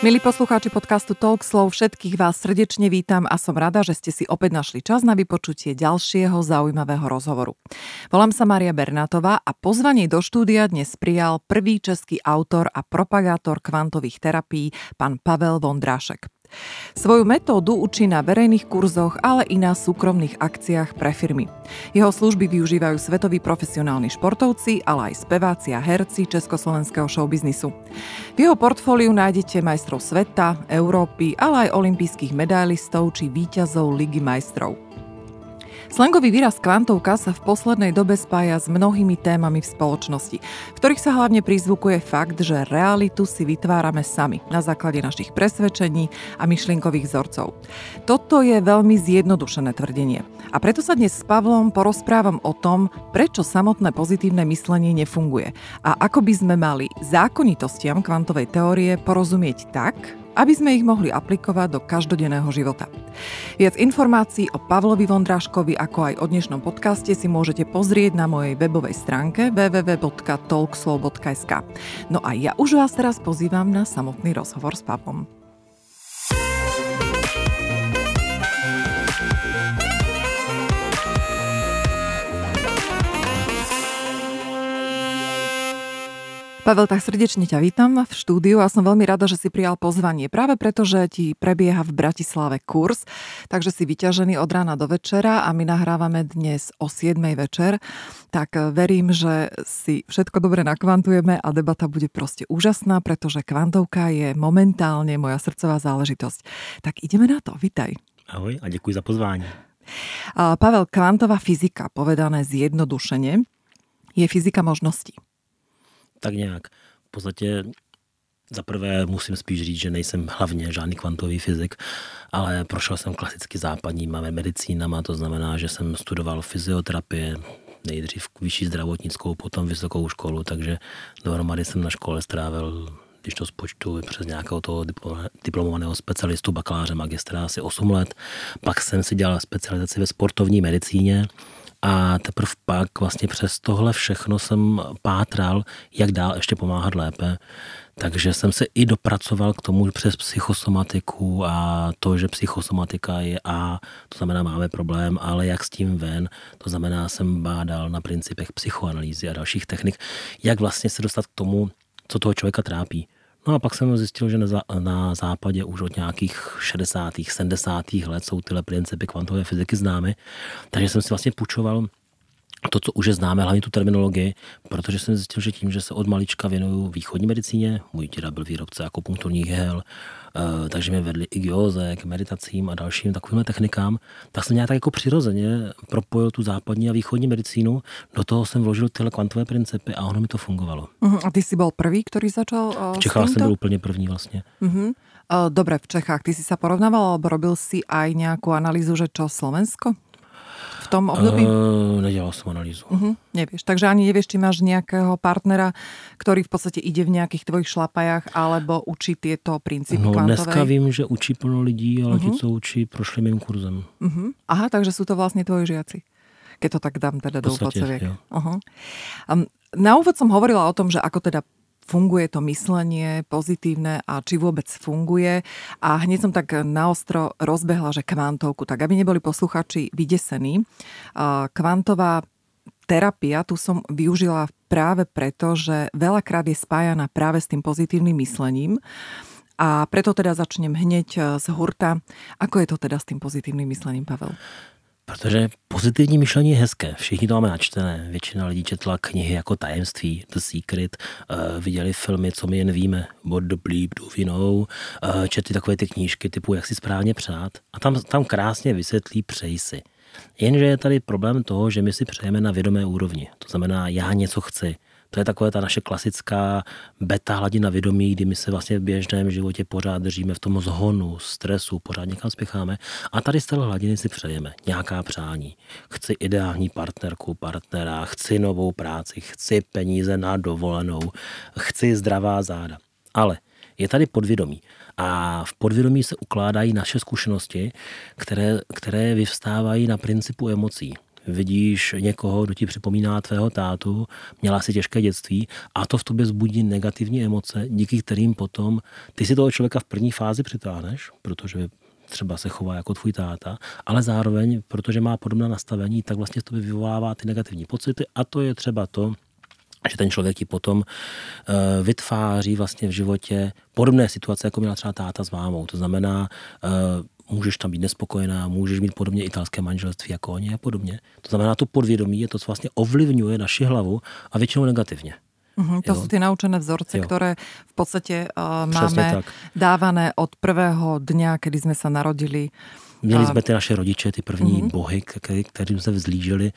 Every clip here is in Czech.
Milí poslucháči podcastu Talk Slow, všetkých vás srdečne vítam a som rada, že ste si opäť našli čas na vypočutie ďalšieho zaujímavého rozhovoru. Volám sa Maria Bernátová a pozvanie do štúdia dnes prijal prvý český autor a propagátor kvantových terapií, pán Pavel Vondrášek. Svoju metódu učí na verejných kurzoch, ale i na súkromných akciách pre firmy. Jeho služby využívajú svetoví profesionálni športovci, ale aj speváci a herci československého showbiznisu. V jeho portfóliu nájdete majstrov sveta, Európy, ale aj olympijských medailistov či víťazov Ligy majstrov. Slangový výraz kvantovka sa v poslednej dobe spája s mnohými témami v spoločnosti, v ktorých sa hlavne prizvukuje fakt, že realitu si vytvárame sami na základe našich presvedčení a myšlienkových vzorcov. Toto je veľmi zjednodušené tvrdenie. A preto sa dnes s Pavlom porozprávam o tom, prečo samotné pozitívne myslenie nefunguje a ako by sme mali zákonitostiam kvantovej teórie porozumieť tak, aby sme ich mohli aplikovať do každodenného života. Viac informácií o Pavlovi Vondráškovi ako aj o dnešnom podcaste si môžete pozrieť na mojej webovej stránke www.talkslow.sk. No a ja už vás teraz pozývam na samotný rozhovor s Pavlom. Pavel, tak srdečne ťa vítam v štúdiu a som veľmi rada, že si prijal pozvanie. Práve preto, že ti prebieha v Bratislave kurz, takže si vyťažený od rána do večera a my nahrávame dnes o 7 večer. Tak verím, že si všetko dobre nakvantujeme a debata bude proste úžasná, pretože kvantovka je momentálne moja srdcová záležitosť. Tak ideme na to, vitaj. Ahoj a děkuji za pozvání. Pavel, kvantová fyzika, povedané zjednodušene, je fyzika možností tak nějak. V podstatě za prvé musím spíš říct, že nejsem hlavně žádný kvantový fyzik, ale prošel jsem klasicky západníma medicínama, to znamená, že jsem studoval fyzioterapie, nejdřív vyšší zdravotnickou, potom vysokou školu, takže dohromady jsem na škole strávil když to spočtu přes nějakého toho diplomovaného specialistu, bakaláře, magistra asi 8 let. Pak jsem si dělal specializaci ve sportovní medicíně, a teprve pak vlastně přes tohle všechno jsem pátral, jak dál ještě pomáhat lépe. Takže jsem se i dopracoval k tomu přes psychosomatiku a to, že psychosomatika je A, to znamená máme problém, ale jak s tím ven, to znamená jsem bádal na principech psychoanalýzy a dalších technik, jak vlastně se dostat k tomu, co toho člověka trápí. No a pak jsem zjistil, že na, západě už od nějakých 60. 70. let jsou tyhle principy kvantové fyziky známy, takže jsem si vlastně půjčoval to, co už je známe, hlavně tu terminologii, protože jsem zjistil, že tím, že se od malička věnuju východní medicíně, můj děda byl výrobce akupunkturních hel, takže mě vedli i gyoze, k meditacím a dalším takovým technikám, tak jsem nějak tak jako přirozeně propojil tu západní a východní medicínu, do toho jsem vložil tyhle kvantové principy a ono mi to fungovalo. Uh-huh. A ty jsi byl první, který začal uh, V Čechách jsem byl úplně první vlastně. Uh-huh. Uh, dobre, v Čechách. Ty si sa porovnával, alebo robil si aj nejakú analýzu, že čo Slovensko? Tom období? Uh, nedělal jsem analýzu. Uh-huh, nevieš. Takže ani nevieš, či máš nejakého partnera, ktorý v podstate ide v nejakých tvojich šlapajách, alebo učí tieto princípy no, dneska vím, že učí plno lidí, ale uh-huh. ti, co učí, prošli mým kurzem. Uh-huh. Aha, takže sú to vlastne tvoji žiaci. Keď to tak dám teda do úvodcoviek. Uh-huh. Um, na úvod som hovorila o tom, že ako teda funguje to myslenie pozitívne a či vôbec funguje. A hneď som tak naostro rozbehla, že kvantovku, tak aby neboli posluchači vydesení. Kvantová terapia tu som využila práve preto, že veľakrát je spájana práve s tým pozitívnym myslením. A preto teda začnem hneď z hurta. Ako je to teda s tým pozitívnym myslením, Pavel? Protože pozitivní myšlení je hezké. Všichni to máme načtené. Většina lidí četla knihy jako Tajemství, The Secret, uh, viděli filmy, co my jen víme, What the bleep do we know, uh, četli takové ty knížky typu Jak si správně přát. A tam, tam krásně vysvětlí přej si. Jenže je tady problém toho, že my si přejeme na vědomé úrovni. To znamená, já něco chci. To je takové ta naše klasická beta hladina vědomí, kdy my se vlastně v běžném životě pořád držíme v tom zhonu, stresu, pořád někam spěcháme. A tady z téhle hladiny si přejeme nějaká přání. Chci ideální partnerku, partnera, chci novou práci, chci peníze na dovolenou, chci zdravá záda. Ale je tady podvědomí. A v podvědomí se ukládají naše zkušenosti, které, které vyvstávají na principu emocí. Vidíš někoho, kdo ti připomíná tvého tátu, měla si těžké dětství a to v tobě zbudí negativní emoce, díky kterým potom ty si toho člověka v první fázi přitáhneš, protože třeba se chová jako tvůj táta, ale zároveň, protože má podobné nastavení, tak vlastně to vyvolává ty negativní pocity a to je třeba to, že ten člověk ti potom uh, vytváří vlastně v životě podobné situace, jako měla třeba táta s mámou. To znamená, uh, můžeš tam být nespokojená, můžeš mít podobně italské manželství jako oni a podobně. To znamená, to podvědomí je to, co vlastně ovlivňuje naši hlavu a většinou negativně. Uh-huh, to jo. sú tie naučené vzorce, jo. ktoré v podstate uh, máme tak. dávané od prvého dňa, kedy sme sa narodili. Měli jsme ty naše rodiče, ty první mm-hmm. bohy, kterým se vzlíželi.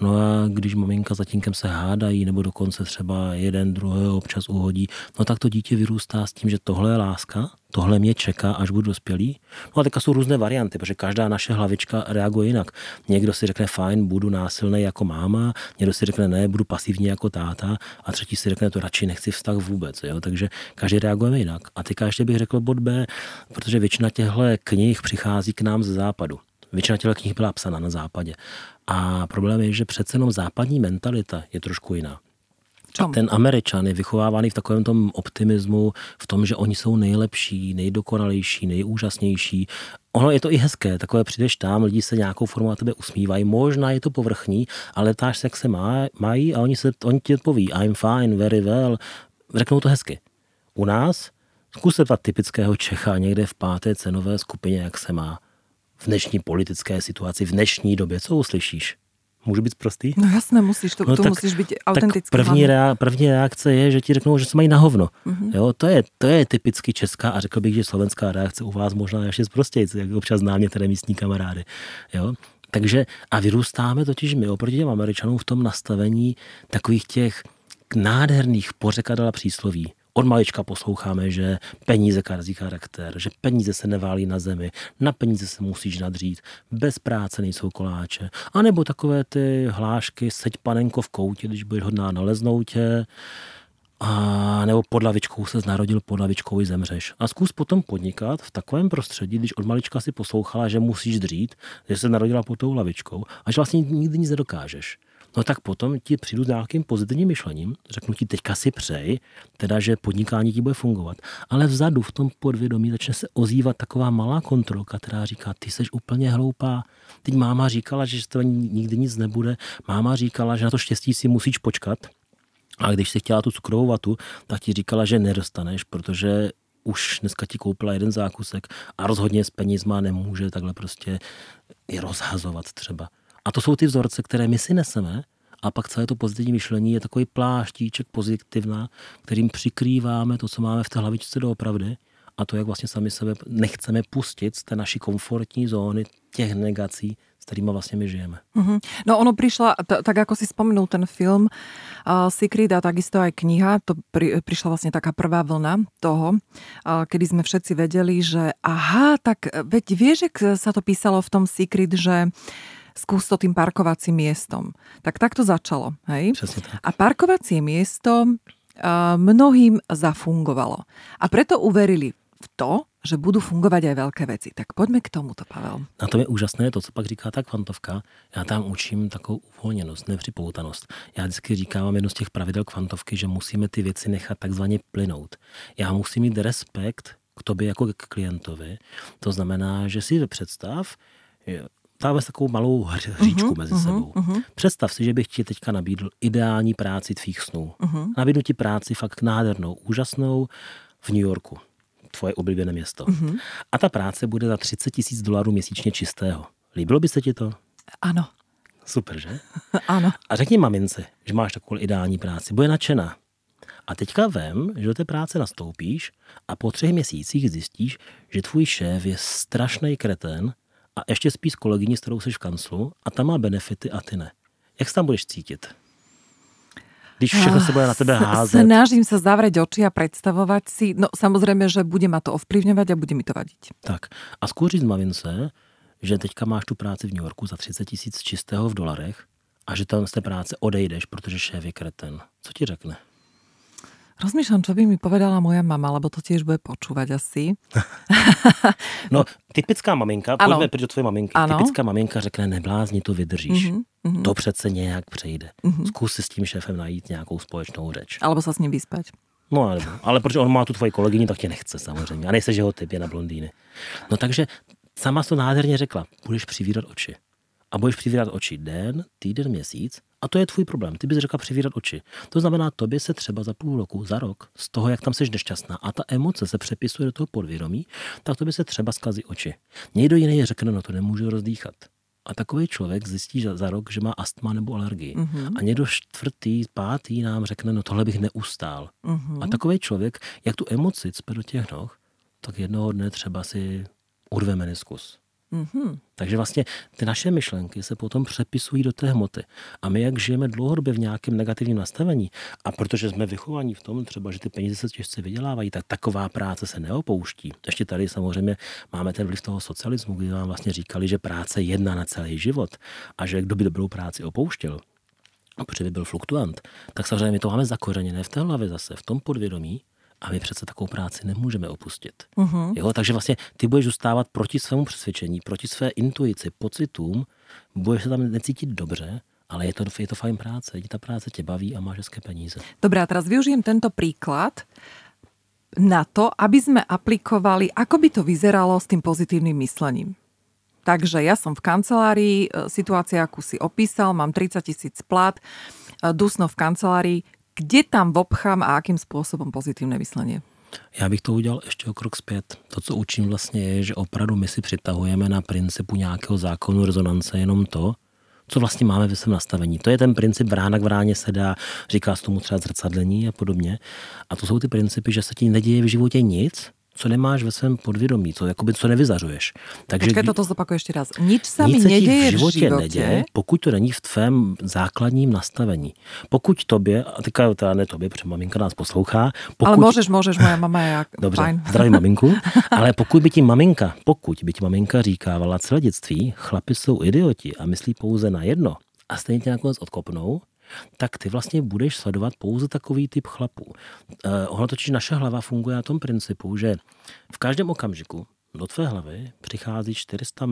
No a když maminka za tínkem se hádají, nebo dokonce třeba jeden druhého občas uhodí, no tak to dítě vyrůstá s tím, že tohle je láska, tohle mě čeká, až budu dospělý. No a teďka jsou různé varianty, protože každá naše hlavička reaguje jinak. Někdo si řekne, fajn, budu násilný jako máma, někdo si řekne, ne, budu pasivní jako táta a třetí si řekne, to radši nechci vztah vůbec. Jo? Takže každý reaguje jinak. A teďka ještě bych řekl bod B, protože většina těchto knih přichází k nám ze západu. Většina těch knih byla psána na západě. A problém je, že přece jenom západní mentalita je trošku jiná. Čom? Ten Američan je vychovávaný v takovém tom optimismu, v tom, že oni jsou nejlepší, nejdokonalejší, nejúžasnější. Ono je to i hezké, takové přijdeš tam, lidi se nějakou formou na tebe usmívají, možná je to povrchní, ale ptáš se, jak se má, mají a oni, se, oni ti odpoví, I'm fine, very well, řeknou to hezky. U nás zkus se typického Čecha někde v páté cenové skupině, jak se má v dnešní politické situaci, v dnešní době, co uslyšíš? Můžu být prostý? No jasné, musíš, to, no, to tak, musíš být autentický. První, rea, první reakce je, že ti řeknou, že se mají na hovno. Mm-hmm. Jo, to, je, to je typicky česká a řekl bych, že slovenská reakce u vás možná ještě zprostěji, jak občas znám některé místní kamarády. Jo? Takže a vyrůstáme totiž my oproti těm Američanům v tom nastavení takových těch nádherných pořekadel a přísloví. Od malička posloucháme, že peníze kazí charakter, že peníze se neválí na zemi, na peníze se musíš nadřít, bez práce nejsou koláče. A nebo takové ty hlášky, seď panenko v koutě, když budeš hodná naleznout tě, a nebo pod lavičkou se narodil, pod lavičkou i zemřeš. A zkus potom podnikat v takovém prostředí, když od malička si poslouchala, že musíš dřít, že se narodila pod tou lavičkou a že vlastně nikdy nic nedokážeš no tak potom ti přijdu s nějakým pozitivním myšlením, řeknu ti teďka si přej, teda, že podnikání ti bude fungovat. Ale vzadu v tom podvědomí začne se ozývat taková malá kontrolka, která říká, ty jsi úplně hloupá. Teď máma říkala, že to nikdy nic nebude. Máma říkala, že na to štěstí si musíš počkat. A když si chtěla tu cukrovou vatu, tak ti říkala, že nedostaneš, protože už dneska ti koupila jeden zákusek a rozhodně s penězma nemůže takhle prostě je rozhazovat třeba. A to jsou ty vzorce, které my si neseme a pak celé to pozitivní myšlení je takový pláštíček pozitivna, kterým přikrýváme to, co máme v té hlavičce doopravdy a to, jak vlastně sami sebe nechceme pustit z té naší komfortní zóny těch negací, s kterými vlastně my žijeme. Mm-hmm. No ono prišla, t- tak ako si spomenul ten film uh, Secret a takisto aj kniha, to pri, prišla vlastne taká prvá vlna toho, uh, kedy sme všetci vedeli, že aha, tak veď vieš, že sa to písalo v tom Secret, že skús to tým parkovacím miestom. Tak tak to začalo. Hej? tak. A parkovacie miesto mnohým zafungovalo. A preto uverili v to, že budou fungovat aj velké věci. Tak pojďme k tomuto, Pavel. Na tom je úžasné to, co pak říká ta kvantovka. Já tam učím takovou uvolněnost, nepřipoutanost. Já vždycky říkám jedno z těch pravidel kvantovky, že musíme ty věci nechat takzvaně plynout. Já musím mít respekt k tobě jako k klientovi. To znamená, že si představ, dáme takovou malou hříčku uh-huh, mezi uh-huh, sebou. Uh-huh. Představ si, že bych ti teďka nabídl ideální práci tvých snů. Uh-huh. Nabídnu ti práci fakt nádhernou, úžasnou v New Yorku. Tvoje oblíbené město. Uh-huh. A ta práce bude za 30 tisíc dolarů měsíčně čistého. Líbilo by se ti to? Ano. Super, že? ano. A řekni mamince, že máš takovou ideální práci. Bude nadšená. A teďka vem, že do té práce nastoupíš a po třech měsících zjistíš, že tvůj šéf je strašný kretén a ještě spí s kolegyní, s kterou jsi v kanclu a ta má benefity a ty ne. Jak se tam budeš cítit? Když všechno se bude na tebe házet. Snažím se zavřít oči a představovat si, no samozřejmě, že bude ma to ovplyvňovat a bude mi to vadit. Tak a zkus říct mamince, že teďka máš tu práci v New Yorku za 30 tisíc čistého v dolarech a že tam z té práce odejdeš, protože šéf je kreten. Co ti řekne? Rozmýšľam, čo by mi povedala moja mama, lebo to tiež bude počúvať asi. no, typická maminka, ano. pojďme pryč od tvoje maminky, ano. typická maminka řekne, neblázni, to vydržíš. Mm-hmm. To přece nějak přejde. Mm-hmm. Zkus si s tím šéfem najít nějakou společnou řeč. Alebo se s ním vyspať. No ale, ale protože on má tu tvoji kolegyni, tak tě nechce samozřejmě. A nejse, že ho typ je na blondýny. No takže sama to nádherně řekla, budeš přivírat oči. A budeš přivírat oči den, týden, měsíc a to je tvůj problém. Ty bys řekla přivírat oči. To znamená, tobě se třeba za půl roku, za rok, z toho, jak tam jsi nešťastná a ta emoce se přepisuje do toho podvědomí, tak tobě se třeba skazí oči. Někdo jiný řekne, no to nemůžu rozdýchat. A takový člověk zjistí za, za rok, že má astma nebo alergii. Mm-hmm. A někdo čtvrtý, pátý nám řekne, no tohle bych neustál. Mm-hmm. A takový člověk, jak tu emoci cpe do těch noh, tak jednoho dne třeba si urve meniskus. Mm-hmm. Takže vlastně ty naše myšlenky se potom přepisují do té hmoty. A my, jak žijeme dlouhodobě v nějakém negativním nastavení, a protože jsme vychovaní v tom třeba, že ty peníze se těžce vydělávají, tak taková práce se neopouští. Ještě tady samozřejmě máme ten vliv toho socialismu, kdy vám vlastně říkali, že práce je jedna na celý život a že kdo by dobrou práci opouštěl, protože by byl fluktuant, tak samozřejmě to máme zakořeněné v té hlavě zase, v tom podvědomí, a my přece takovou práci nemůžeme opustit. Uh-huh. Jo, takže vlastně ty budeš zůstávat proti svému přesvědčení, proti své intuici, pocitům, budeš se tam necítit dobře, ale je to, je to fajn práce, ta práce tě baví a máš hezké peníze. Dobrá, a teraz využijem tento príklad na to, aby sme aplikovali, ako by to vyzeralo s tým pozitívnym myslením. Takže ja som v kancelárii, e, situácia, akú si opísal, mám 30 tisíc plat, e, dusno v kancelárii, kde tam obchám a akým způsobem pozitivné myslenie? Já bych to udělal ještě o krok zpět. To, co učím vlastně je, že opravdu my si přitahujeme na principu nějakého zákonu rezonance jenom to, co vlastně máme ve svém nastavení. To je ten princip vrána k vráně se dá, říká se tomu třeba zrcadlení a podobně. A to jsou ty principy, že se ti neděje v životě nic, co nemáš ve svém podvědomí, co, jakoby, co nevyzařuješ. Takže, Počkej, toto zopakuj ještě raz. Nic se nic mi neděje v životě, v životě neděje, pokud to není v tvém základním nastavení. Pokud tobě, a teďka teda ne tobě, protože maminka nás poslouchá. Pokud, ale můžeš, můžeš, moje mama je jak Dobře, fajn. zdravím maminku. Ale pokud by ti maminka, pokud by ti maminka říkávala celé dětství, chlapi jsou idioti a myslí pouze na jedno, a stejně tě nakonec odkopnou, tak ty vlastně budeš sledovat pouze takový typ chlapů. Eh, ono totiž naše hlava funguje na tom principu, že v každém okamžiku do tvé hlavy přichází 400,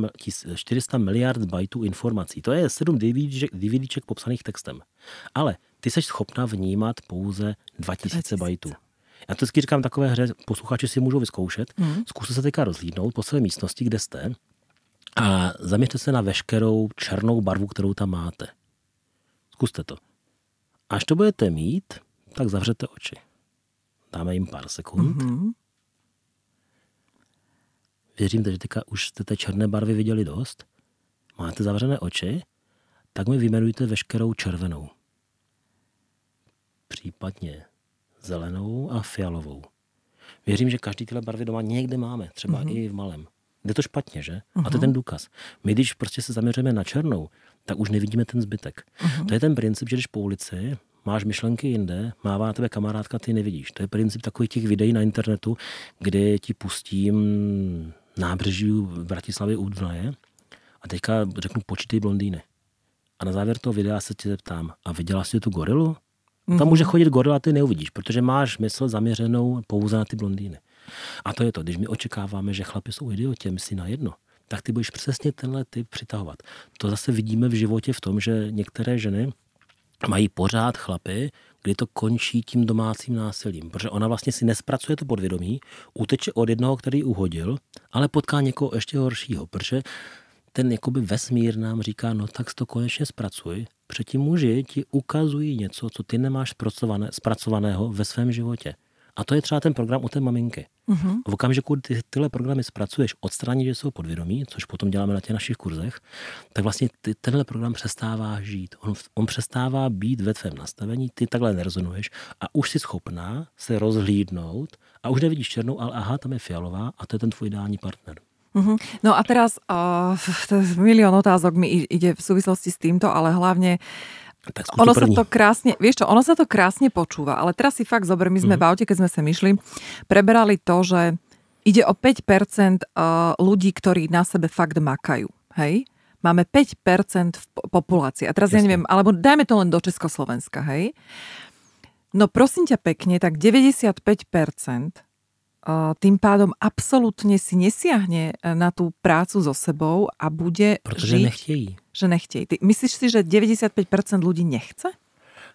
400 miliard bajtů informací. To je 7 DVDček, DVDček popsaných textem. Ale ty jsi schopna vnímat pouze 2000, 2000. bajtů. Já to vždycky říkám takové hře, posluchači si můžou vyzkoušet. Mm. Zkuste se teďka rozhlídnout po své místnosti, kde jste a zaměřte se na veškerou černou barvu, kterou tam máte. Zkuste to. Až to budete mít, tak zavřete oči. Dáme jim pár sekund. Mm-hmm. Věřím, že teďka už jste té černé barvy viděli dost. Máte zavřené oči, tak mi vyjmenujte veškerou červenou. Případně zelenou a fialovou. Věřím, že každý tyhle barvy doma někde máme, třeba mm-hmm. i v malém. Jde to špatně, že? Uh-huh. A to je ten mhm. důkaz. My, když prostě se zaměříme na černou, tak už nevidíme ten zbytek. Uh-huh. To je ten princip, že když po ulici máš myšlenky jinde, mává tebe kamarádka, ty nevidíš. To je princip takových těch videí na internetu, kde ti pustím nábřeží v Bratislavě u Dunaje a teďka řeknu počítej blondýny. A na závěr toho videa se tě zeptám, a viděla jsi tu gorilu? Mm-hmm. Tam může chodit gorila, ty neuvidíš, protože máš mysl zaměřenou pouze na ty blondýny. A to je to, když my očekáváme, že chlapi jsou idioti, myslí na jedno, tak ty budeš přesně tenhle typ přitahovat. To zase vidíme v životě v tom, že některé ženy mají pořád chlapy, kdy to končí tím domácím násilím. Protože ona vlastně si nespracuje to podvědomí, uteče od jednoho, který uhodil, ale potká někoho ještě horšího, protože ten jakoby vesmír nám říká, no tak to konečně zpracuj, předtím muži ti ukazují něco, co ty nemáš zpracovaného ve svém životě. A to je třeba ten program u té maminky. Uh-huh. V okamžiku, kdy ty, tyhle programy zpracuješ, odstranit, že jsou podvědomí, což potom děláme na těch našich kurzech, tak vlastně ty, tenhle program přestává žít. On, on přestává být ve tvém nastavení, ty takhle nerezonuješ a už jsi schopná se rozhlídnout a už nevidíš černou, ale aha, tam je fialová a to je ten tvůj ideální partner. Uh-huh. No a teraz uh, milión otázok mi ide v súvislosti s týmto, ale hlavne tak ono sa to krásne, vieš čo, ono sa to krásne počúva, ale teraz si fakt zober, my sme mm. v aute, keď sme sa myšli, preberali to, že ide o 5% eh, ľudí, ktorí na sebe fakt makajú, hej? Máme 5% v populácii. A teraz Jasne. ja neviem, alebo dajme to len do Československa, hej? No prosím ťa pekne, tak 95% tým pádom absolútne si nesiahne e, na tú prácu so sebou a bude Protože žiť, nechtějí. Že nechtějí. Ty myslíš si, že 95% ľudí nechce?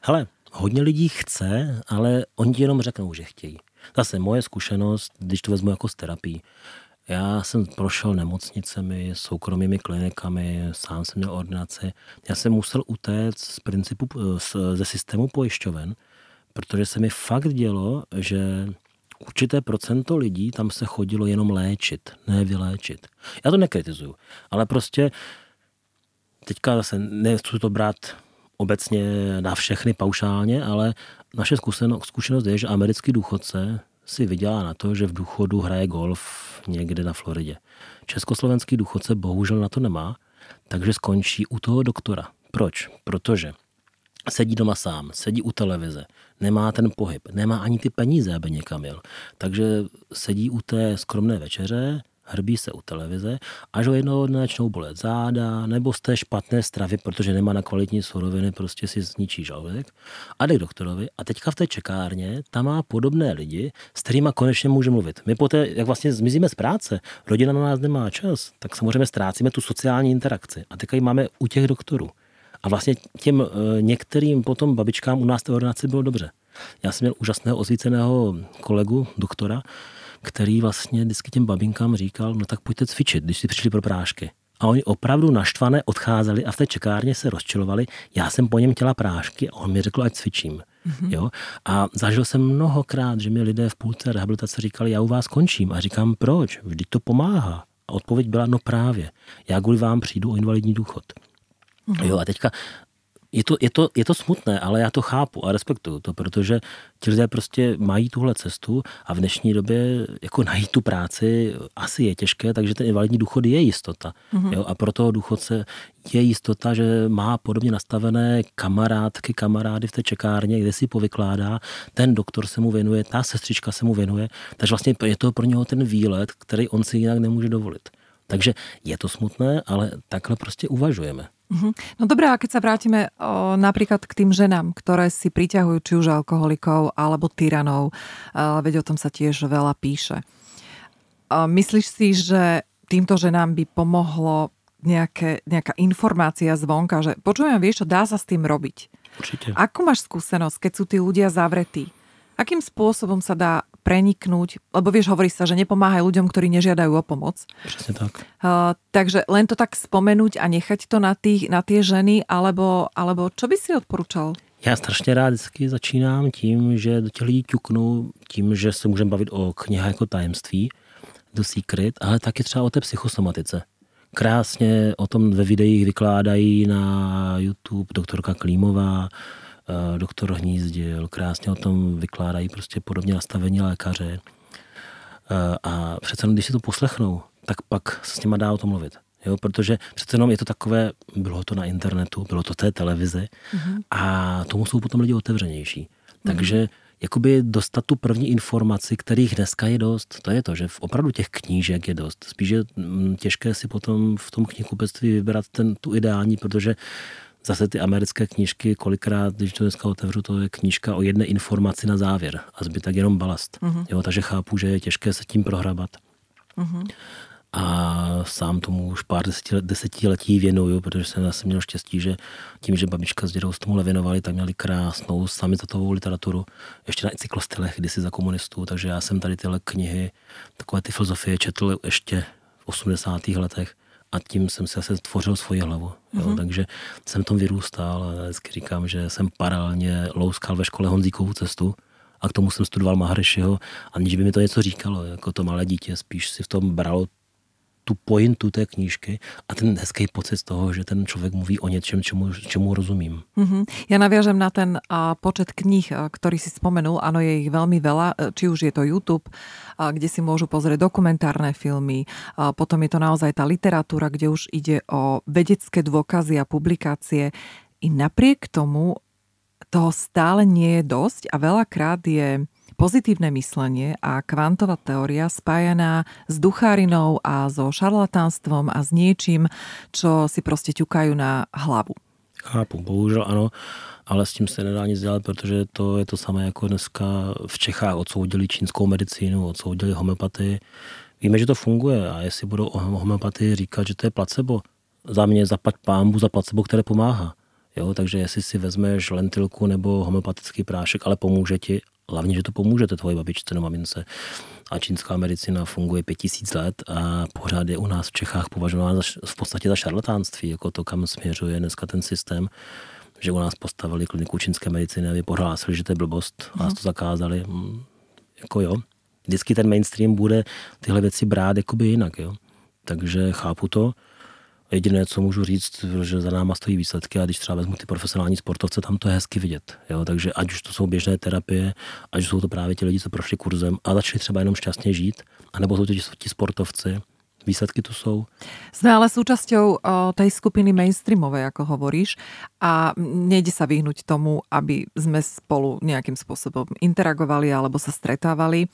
Hele, hodně lidí chce, ale oni ti jenom řeknou, že chtějí. Zase moje zkušenost, když to vezmu jako z terapii, já jsem prošel nemocnicemi, soukromými klinikami, sám jsem měl ordinaci. Já jsem musel utéct z principu, ze systému pojišťoven, protože se mi fakt dělo, že určité procento lidí tam se chodilo jenom léčit, ne vyléčit. Já to nekritizuju, ale prostě teďka zase nechci to brát obecně na všechny paušálně, ale naše zkušenost je, že americký důchodce si vydělá na to, že v důchodu hraje golf někde na Floridě. Československý důchodce bohužel na to nemá, takže skončí u toho doktora. Proč? Protože sedí doma sám, sedí u televize, nemá ten pohyb, nemá ani ty peníze, aby někam jel. Takže sedí u té skromné večeře, hrbí se u televize, až ho jednoho dne začnou bolet záda, nebo z té špatné stravy, protože nemá na kvalitní suroviny, prostě si zničí žaludek a jde k doktorovi. A teďka v té čekárně tam má podobné lidi, s kterými konečně může mluvit. My poté, jak vlastně zmizíme z práce, rodina na nás nemá čas, tak samozřejmě ztrácíme tu sociální interakci. A teďka ji máme u těch doktorů. A vlastně těm eh, některým potom babičkám u nás té ordinaci bylo dobře. Já jsem měl úžasného osvíceného kolegu, doktora, který vlastně vždycky těm babinkám říkal, no tak pojďte cvičit, když si přišli pro prášky. A oni opravdu naštvané odcházeli a v té čekárně se rozčilovali. Já jsem po něm chtěla prášky a on mi řekl, ať cvičím. Mm-hmm. Jo? A zažil jsem mnohokrát, že mi lidé v půlce rehabilitace říkali, já u vás končím. A říkám, proč? Vždyť to pomáhá. A odpověď byla, no právě. Já kvůli vám přijdu o invalidní důchod. Mm-hmm. Jo, a teďka je to, je, to, je to smutné, ale já to chápu a respektuju to, protože ti lidé prostě mají tuhle cestu a v dnešní době jako najít tu práci asi je těžké, takže ten invalidní důchod je jistota. Mm-hmm. Jo? A pro toho důchodce je jistota, že má podobně nastavené kamarádky, kamarády v té čekárně, kde si povykládá, ten doktor se mu věnuje, ta sestřička se mu věnuje, takže vlastně je to pro něho ten výlet, který on si jinak nemůže dovolit. Takže je to smutné, ale takhle prostě uvažujeme. Uh-huh. No dobré, a keď sa vrátime o, napríklad k tým ženám, ktoré si priťahujú či už alkoholikov alebo tyranov, a, veď o tom sa tiež veľa píše. A myslíš si, že týmto ženám by pomohlo nejaké, nejaká informácia zvonka, že počujem, vieš čo, dá sa s tým robiť. Určite. Akú máš skúsenosť, keď sú tí ľudia zavretí? Akým spôsobom sa dá preniknúť, lebo vieš, hovorí sa, že nepomáhaj ľuďom, ktorí nežiadajú o pomoc. Presne tak. Uh, takže len to tak spomenúť a nechať to na, tých, na tie ženy, alebo, alebo čo by si odporúčal? Já strašně rád vždycky začínám tím, že do těch lidí ťuknu, tím, že se můžeme bavit o knihách jako tajemství, do Secret, ale taky třeba o té psychosomatice. Krásně o tom ve videích vykládají na YouTube doktorka Klímová, doktor Hnízdil, krásně o tom vykládají prostě podobně nastavení lékaře. Eh, a přece když si to poslechnou, tak pak se s nima dá o tom mluvit. Jo, protože přece jenom je to takové, bylo to na internetu, bylo to té televizi mm-hmm. a tomu jsou potom lidi otevřenější. Mm-hmm. Takže jakoby dostat tu první informaci, kterých dneska je dost, to je to, že v opravdu těch knížek je dost. Spíš je mm, těžké si potom v tom knihkupectví vybrat ten, tu ideální, protože zase ty americké knížky, kolikrát, když to dneska otevřu, to je knížka o jedné informaci na závěr a zbytek jenom balast. Uh-huh. Jo, takže chápu, že je těžké se tím prohrabat. Uh-huh. A sám tomu už pár desetiletí věnuju, protože jsem zase měl štěstí, že tím, že babička s dědou s tomuhle věnovali, tak měli krásnou samizdatovou literaturu, ještě na cyklostylech, kdysi za komunistů, takže já jsem tady tyhle knihy, takové ty filozofie četl ještě v 80. letech a tím jsem si zase tvořil svoji hlavu. Jo? Mm-hmm. Takže jsem tom vyrůstal a vždycky říkám, že jsem paralelně louskal ve škole Honzíkovou cestu a k tomu jsem studoval Maharišiho, aniž by mi to něco říkalo, jako to malé dítě, spíš si v tom bralo tu pointu té knížky a ten hezký pocit z toho, že ten člověk mluví o něčem, čemu, čemu rozumím. Mm-hmm. Ja naviažem na ten a, počet kníh, a, ktorý si spomenul. Áno, je ich veľmi veľa, e, či už je to YouTube, a, kde si môžu pozrieť dokumentárne filmy. A potom je to naozaj tá literatúra, kde už ide o vedecké dôkazy a publikácie. I napriek tomu toho stále nie je dosť a veľakrát je pozitívne myslenie a kvantová teória spájaná s duchárinou a so šarlatánstvom a s niečím, čo si proste ťukajú na hlavu. Chápu, bohužel ano, ale s tím se nedá nic dělat, protože to je to samé jako dneska v Čechách odsoudili čínskou medicínu, odsoudili homeopatii. Víme, že to funguje a jestli budou o homeopatii říkat, že to je placebo, za mě zaplať pámbu za placebo, které pomáhá. Jo, takže jestli si vezmeš lentilku nebo homeopatický prášek, ale pomůže ti, hlavně, že to pomůže tvoje babičce nebo mamince. A čínská medicína funguje pět tisíc let a pořád je u nás v Čechách považována v podstatě za šarlatánství, jako to, kam směřuje dneska ten systém že u nás postavili kliniku čínské medicíny a vypohlásili, že to je blbost a nás to zakázali. Mm, jako jo. Vždycky ten mainstream bude tyhle věci brát jakoby jinak, jo. Takže chápu to. Jediné, co můžu říct, že za náma stojí výsledky a když třeba vezmu ty profesionální sportovce, tam to je hezky vidět. Jo? Takže ať už to jsou běžné terapie, ať už jsou to právě ti lidi, co prošli kurzem a začali třeba jenom šťastně žít, anebo jsou to ti, ti sportovci, výsledky tu sú. Sme ale o, tej skupiny mainstreamovej, ako hovoríš, a nejde sa vyhnúť tomu, aby sme spolu nejakým spôsobom interagovali alebo sa stretávali.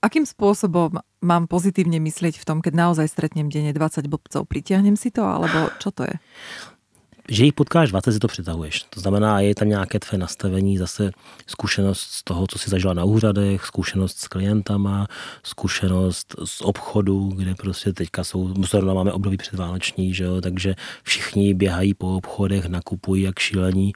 Akým spôsobom mám pozitívne myslieť v tom, keď naozaj stretnem denne 20 blbcov? Pritiahnem si to, alebo čo to je? že jich potkáš 20, si to přitahuješ. To znamená, je tam nějaké tvé nastavení, zase zkušenost z toho, co si zažila na úřadech, zkušenost s klientama, zkušenost z obchodu, kde prostě teďka jsou, zrovna máme období předvánoční, že jo, takže všichni běhají po obchodech, nakupují jak šílení,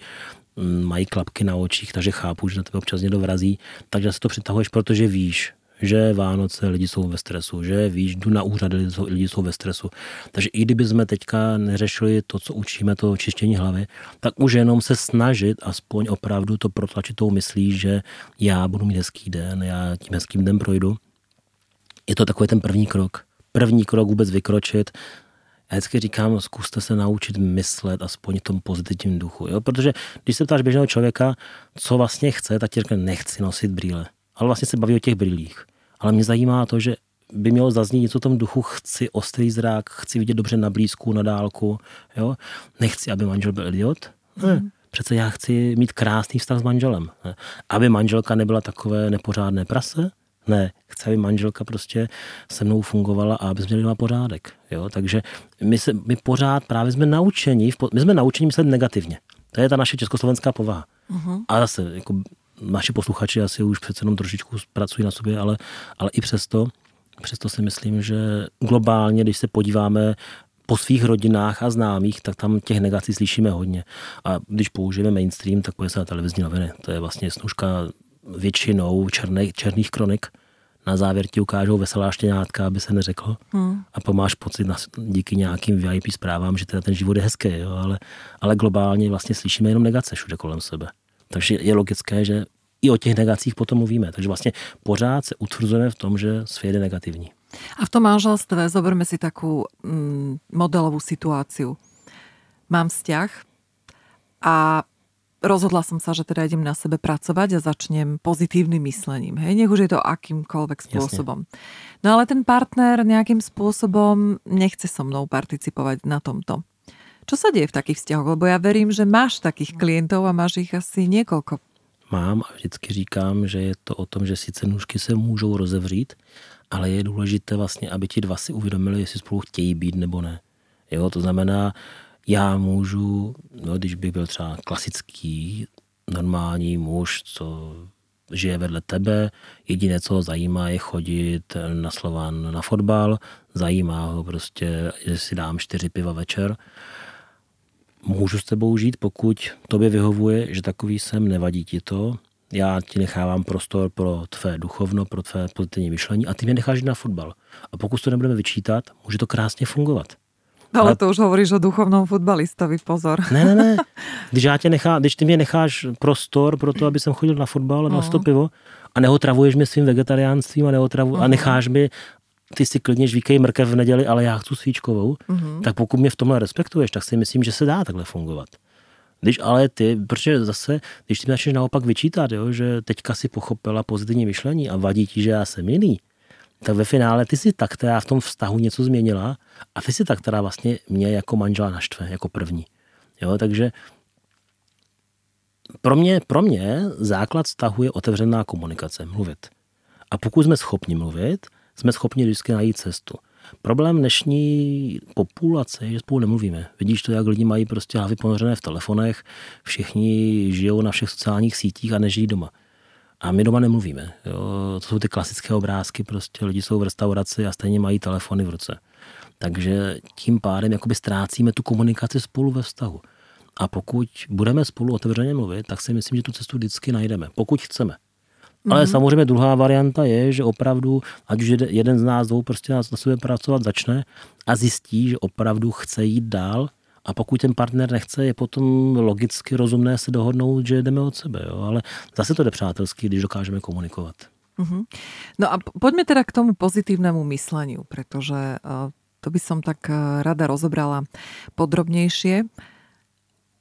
mm, mají klapky na očích, takže chápu, že na tebe občas někdo vrazí, takže se to přitahuješ, protože víš, že Vánoce lidi jsou ve stresu, že víš, jdu na úřad, lidi jsou, lidi jsou ve stresu. Takže i kdyby jsme teďka neřešili to, co učíme, to čištění hlavy, tak už jenom se snažit aspoň opravdu to protlačit tou myslí, že já budu mít hezký den, já tím hezkým dnem projdu. Je to takový ten první krok. První krok vůbec vykročit, já vždycky říkám, zkuste se naučit myslet aspoň v tom pozitivním duchu. Jo? Protože když se ptáš běžného člověka, co vlastně chce, tak ti řekne, nechci nosit brýle ale vlastně se baví o těch brýlích. Ale mě zajímá to, že by mělo zaznít něco o tom duchu, chci ostrý zrak, chci vidět dobře na blízku, na dálku, jo? Nechci, aby manžel byl idiot. Ne. Mm. Přece já chci mít krásný vztah s manželem. Ne. Aby manželka nebyla takové nepořádné prase, ne, chci, aby manželka prostě se mnou fungovala a aby jsme měli pořádek. Jo? Takže my, se, my pořád právě jsme naučeni, my jsme naučeni myslet negativně. To je ta naše československá povaha. Uh-huh. A zase, jako naši posluchači asi už přece jenom trošičku pracují na sobě, ale, ale i přesto, přesto si myslím, že globálně, když se podíváme po svých rodinách a známých, tak tam těch negací slyšíme hodně. A když použijeme mainstream, tak pojďme se na televizní noviny. To je vlastně snužka většinou černých, černých kronik. Na závěr ti ukážou veselá štěňátka, aby se neřeklo. Hmm. A pak máš pocit na, díky nějakým VIP zprávám, že teda ten život je hezký. Jo? Ale, ale globálně vlastně slyšíme jenom negace všude kolem sebe. Takže je logické, že i o těch negacích potom mluvíme. Takže vlastně pořád se utvrzujeme v tom, že svět je negativní. A v tom manželstve zoberme si takú mm, modelovú situáciu. Mám vzťah a rozhodla som sa, že teda idem na sebe pracovať a začnem pozitívnym myslením. Hej? Nech už je to akýmkoľvek spôsobom. Jasne. No ale ten partner nejakým spôsobom nechce so mnou participovať na tomto. Čo sa deje v takých vzťahoch? Lebo ja verím, že máš takých klientov a máš ich asi niekoľko. Mám a vždycky říkám, že je to o tom, že sice nůžky se můžou rozevřít, ale je důležité vlastně, aby ti dva si uvědomili, jestli spolu chtějí být nebo ne. Jo, to znamená, já můžu, no, když bych byl třeba klasický, normální muž, co žije vedle tebe, jediné, co ho zajímá, je chodit na Slovan na fotbal, zajímá ho prostě, že si dám čtyři piva večer, můžu s tebou žít, pokud tobě vyhovuje, že takový jsem, nevadí ti to, já ti nechávám prostor pro tvé duchovno, pro tvé pozitivní myšlení a ty mě necháš na fotbal. A pokud to nebudeme vyčítat, může to krásně fungovat. Ale, ale to už hovoríš o duchovnom fotbalistovi, pozor. Ne, ne, ne. Když, já tě nechá, když ty mě necháš prostor pro to, aby jsem chodil na fotbal a na no. pivo a neotravuješ mě svým vegetariánstvím a, neotravu, uh-huh. a necháš mi ty si klidně žvíkej mrkev v neděli, ale já chci svíčkovou, mm-hmm. tak pokud mě v tomhle respektuješ, tak si myslím, že se dá takhle fungovat. Když ale ty, protože zase, když ty začneš naopak vyčítat, jo, že teďka si pochopila pozitivní myšlení a vadí ti, že já jsem jiný, tak ve finále ty si tak, která v tom vztahu něco změnila a ty si tak, která vlastně mě jako manžela naštve, jako první. Jo, takže pro mě, pro mě základ vztahu je otevřená komunikace, mluvit. A pokud jsme schopni mluvit, jsme schopni vždycky najít cestu. Problém dnešní populace je, že spolu nemluvíme. Vidíš to, jak lidi mají prostě hlavy ponořené v telefonech, všichni žijou na všech sociálních sítích a nežijí doma. A my doma nemluvíme. Jo. To jsou ty klasické obrázky, prostě lidi jsou v restauraci a stejně mají telefony v ruce. Takže tím pádem jakoby ztrácíme tu komunikaci spolu ve vztahu. A pokud budeme spolu otevřeně mluvit, tak si myslím, že tu cestu vždycky najdeme, pokud chceme. Mm-hmm. Ale mhm. samozřejmě druhá varianta je, že opravdu, ať už jeden z nás dvou prostě na sebe pracovat začne a zjistí, že opravdu chce jít dál, a pokud ten partner nechce, je potom logicky rozumné se dohodnout, že jdeme od sebe. Jo? Ale zase to jde přátelsky, když dokážeme komunikovat. Uh-huh. No a poďme teda k tomu pozitívnemu mysleniu, pretože uh, to by som tak uh, rada rozobrala podrobnejšie.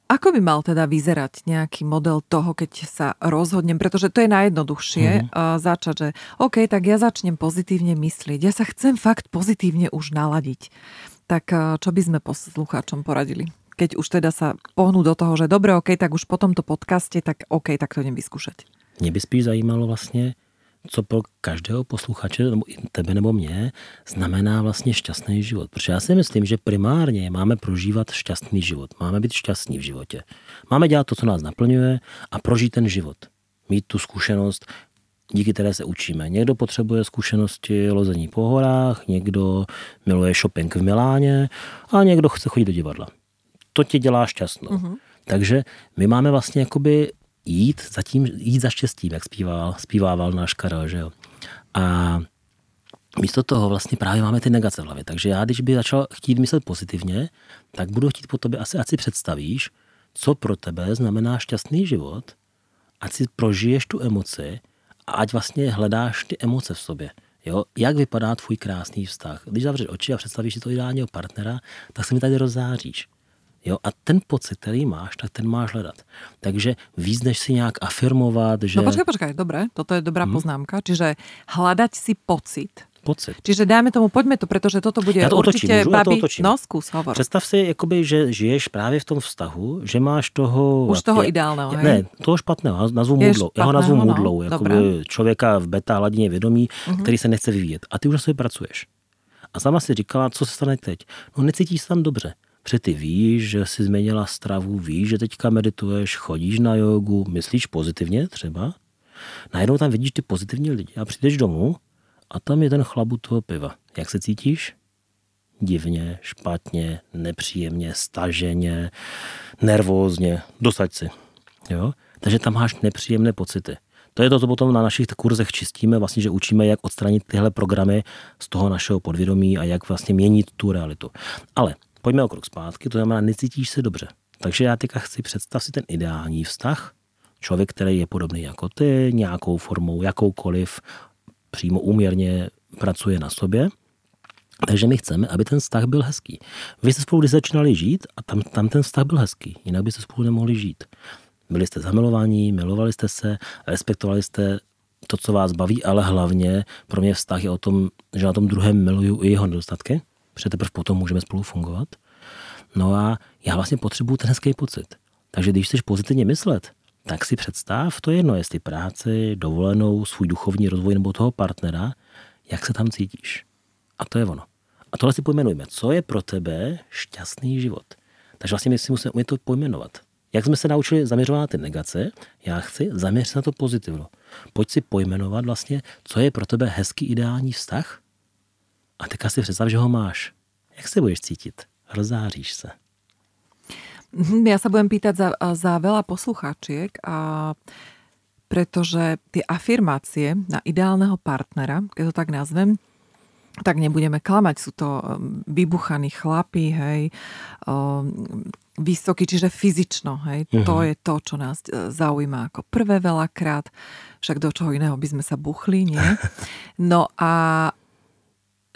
Ako by mal teda vyzerať nejaký model toho, keď sa rozhodnem, pretože to je najjednoduchšie mm-hmm. začať, že OK, tak ja začnem pozitívne myslieť, ja sa chcem fakt pozitívne už naladiť. Tak čo by sme poslucháčom poradili? Keď už teda sa pohnú do toho, že dobre, OK, tak už po tomto podcaste, tak OK, tak to idem vyskúšať. Mě by spíš zajímalo vlastně, co pro každého posluchače, nebo tebe nebo mě, znamená vlastně šťastný život. Protože já si myslím, že primárně máme prožívat šťastný život. Máme být šťastní v životě. Máme dělat to, co nás naplňuje a prožít ten život. Mít tu zkušenost, díky které se učíme. Někdo potřebuje zkušenosti lození po horách, někdo miluje shopping v Miláně a někdo chce chodit do divadla. To tě dělá šťastnou. Uh-huh. Takže my máme vlastně jakoby jít za, tím, jít za štěstím, jak zpíval, zpívával náš Karel, že jo. A místo toho vlastně právě máme ty negace v hlavě. Takže já, když by začal chtít myslet pozitivně, tak budu chtít po tobě asi, ať si představíš, co pro tebe znamená šťastný život, ať si prožiješ tu emoci a ať vlastně hledáš ty emoce v sobě. Jo? Jak vypadá tvůj krásný vztah? Když zavřeš oči a představíš si to ideálního partnera, tak se mi tady rozzáříš. Jo? A ten pocit, který máš, tak ten máš hledat. Takže víc, než si nějak afirmovat, že... No počkej, počkej, dobré, toto je dobrá hmm. poznámka. Čiže hľadať si pocit, pocit. Čiže dáme tomu, pojďme to, protože toto bude já to určitě otočím, babi... to otočím. No, zkus, hovor. Představ si, jakoby, že žiješ právě v tom vztahu, že máš toho... Už toho ideálného, hej? Ne, toho špatného, nazvu mudlou. Já ho nazvu mudlou, no, jakoby člověka v beta hladině vědomí, uh-huh. který se nechce vyvíjet. A ty už na sobě pracuješ. A sama si říkala, co se stane teď. No necítíš se tam dobře. Protože ty víš, že jsi změnila stravu, víš, že teďka medituješ, chodíš na jogu, myslíš pozitivně třeba. Najednou tam vidíš ty pozitivní lidi a přijdeš domů a tam je ten chlabu toho piva. Jak se cítíš? Divně, špatně, nepříjemně, staženě, nervózně. Dosaď si. Jo? Takže tam máš nepříjemné pocity. To je to, co potom na našich kurzech čistíme, vlastně, že učíme, jak odstranit tyhle programy z toho našeho podvědomí a jak vlastně měnit tu realitu. Ale pojďme o krok zpátky, to znamená, necítíš se dobře. Takže já teďka chci představ si ten ideální vztah, člověk, který je podobný jako ty, nějakou formou, jakoukoliv, přímo úměrně pracuje na sobě. Takže my chceme, aby ten vztah byl hezký. Vy jste spolu když začínali žít a tam, tam ten vztah byl hezký, jinak byste spolu nemohli žít. Byli jste zamilovaní, milovali jste se, respektovali jste to, co vás baví, ale hlavně pro mě vztah je o tom, že na tom druhém miluju i jeho nedostatky, protože teprve potom můžeme spolu fungovat. No a já vlastně potřebuju ten hezký pocit. Takže když chceš pozitivně myslet, tak si představ, to je jedno, jestli práci, dovolenou, svůj duchovní rozvoj nebo toho partnera, jak se tam cítíš. A to je ono. A tohle si pojmenujme. Co je pro tebe šťastný život? Takže vlastně my si musíme umět to pojmenovat. Jak jsme se naučili zaměřovat na ty negace, já chci zaměřit na to pozitivno. Pojď si pojmenovat vlastně, co je pro tebe hezký ideální vztah a teďka si představ, že ho máš. Jak se budeš cítit? Rozáříš se. Mhm, ja sa budem pýtať za, za veľa poslucháčiek, a pretože tie afirmácie na ideálneho partnera, keď to tak nazvem, tak nebudeme klamať. Sú to vybuchaní chlapí, hej, vysoký, čiže fyzično, hej. Uh-huh. To je to, čo nás e, zaujíma ako prvé veľakrát. Však do čoho iného by sme sa buchli, nie? No a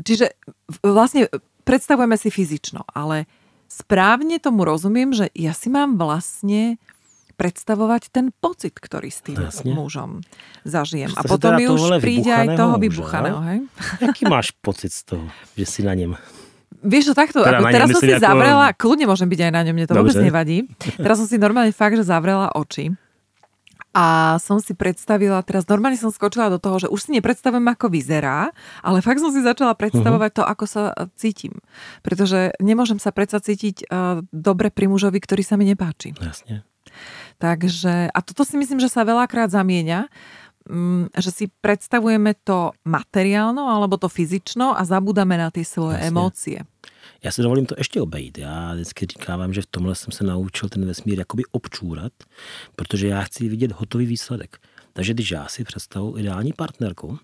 čiže vlastne predstavujeme si fyzično, ale správne tomu rozumiem, že ja si mám vlastne predstavovať ten pocit, ktorý s tým Jasne. mužom zažijem. A potom mi už príde aj toho vybuchaného. Hej? Aký máš pocit z toho, že si na ňom? Vieš to takto, teda ako teraz som si ako... zavrela, kľudne môžem byť aj na ňom, mne to Dobře. vôbec nevadí. Teraz som si normálne fakt, že zavrela oči A som si predstavila, teraz normálne som skočila do toho, že už si nepredstavujem, ako vyzerá, ale fakt som si začala predstavovať uh-huh. to, ako sa cítim. Pretože nemôžem sa predsa cítiť uh, dobre pri mužovi, ktorý sa mi nepáči. Jasne. Takže, a toto si myslím, že sa veľakrát zamieňa, um, že si predstavujeme to materiálno alebo to fyzično a zabúdame na tie svoje Jasne. emócie. Já si dovolím to ještě obejít. Já vždycky říkávám, že v tomhle jsem se naučil ten vesmír jakoby občůrat, protože já chci vidět hotový výsledek. Takže když já si představu ideální partnerku,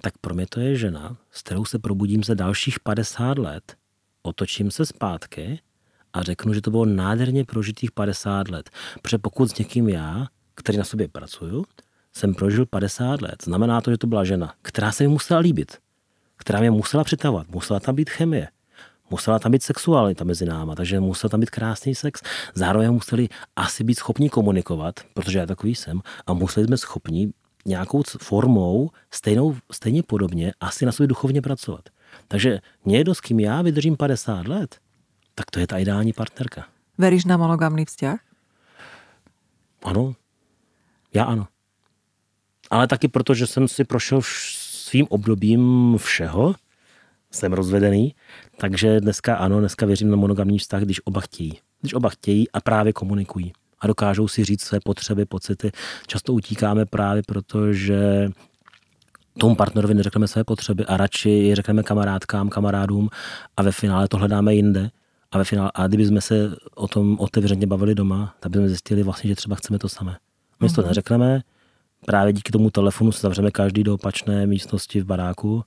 tak pro mě to je žena, s kterou se probudím za dalších 50 let, otočím se zpátky a řeknu, že to bylo nádherně prožitých 50 let. Protože pokud s někým já, který na sobě pracuju, jsem prožil 50 let, znamená to, že to byla žena, která se mi musela líbit, která mě musela přitahovat, musela tam být chemie, musela tam být sexualita mezi náma, takže musel tam být krásný sex. Zároveň museli asi být schopni komunikovat, protože já takový jsem, a museli jsme schopni nějakou formou, stejnou, stejně podobně, asi na sobě duchovně pracovat. Takže někdo, s kým já vydržím 50 let, tak to je ta ideální partnerka. Veríš na monogamný vzťah? Ano. Já ano. Ale taky proto, že jsem si prošel svým obdobím všeho, jsem rozvedený, takže dneska ano, dneska věřím na monogamní vztah, když oba chtějí. Když oba chtějí a právě komunikují a dokážou si říct své potřeby, pocity. Často utíkáme právě proto, že tomu partnerovi neřekneme své potřeby a radši je řekneme kamarádkám, kamarádům a ve finále to hledáme jinde. A ve finále, a kdyby jsme se o tom otevřeně bavili doma, tak bychom zjistili vlastně, že třeba chceme to samé. My uh-huh. to mhm. neřekneme, právě díky tomu telefonu se zavřeme každý do opačné místnosti v baráku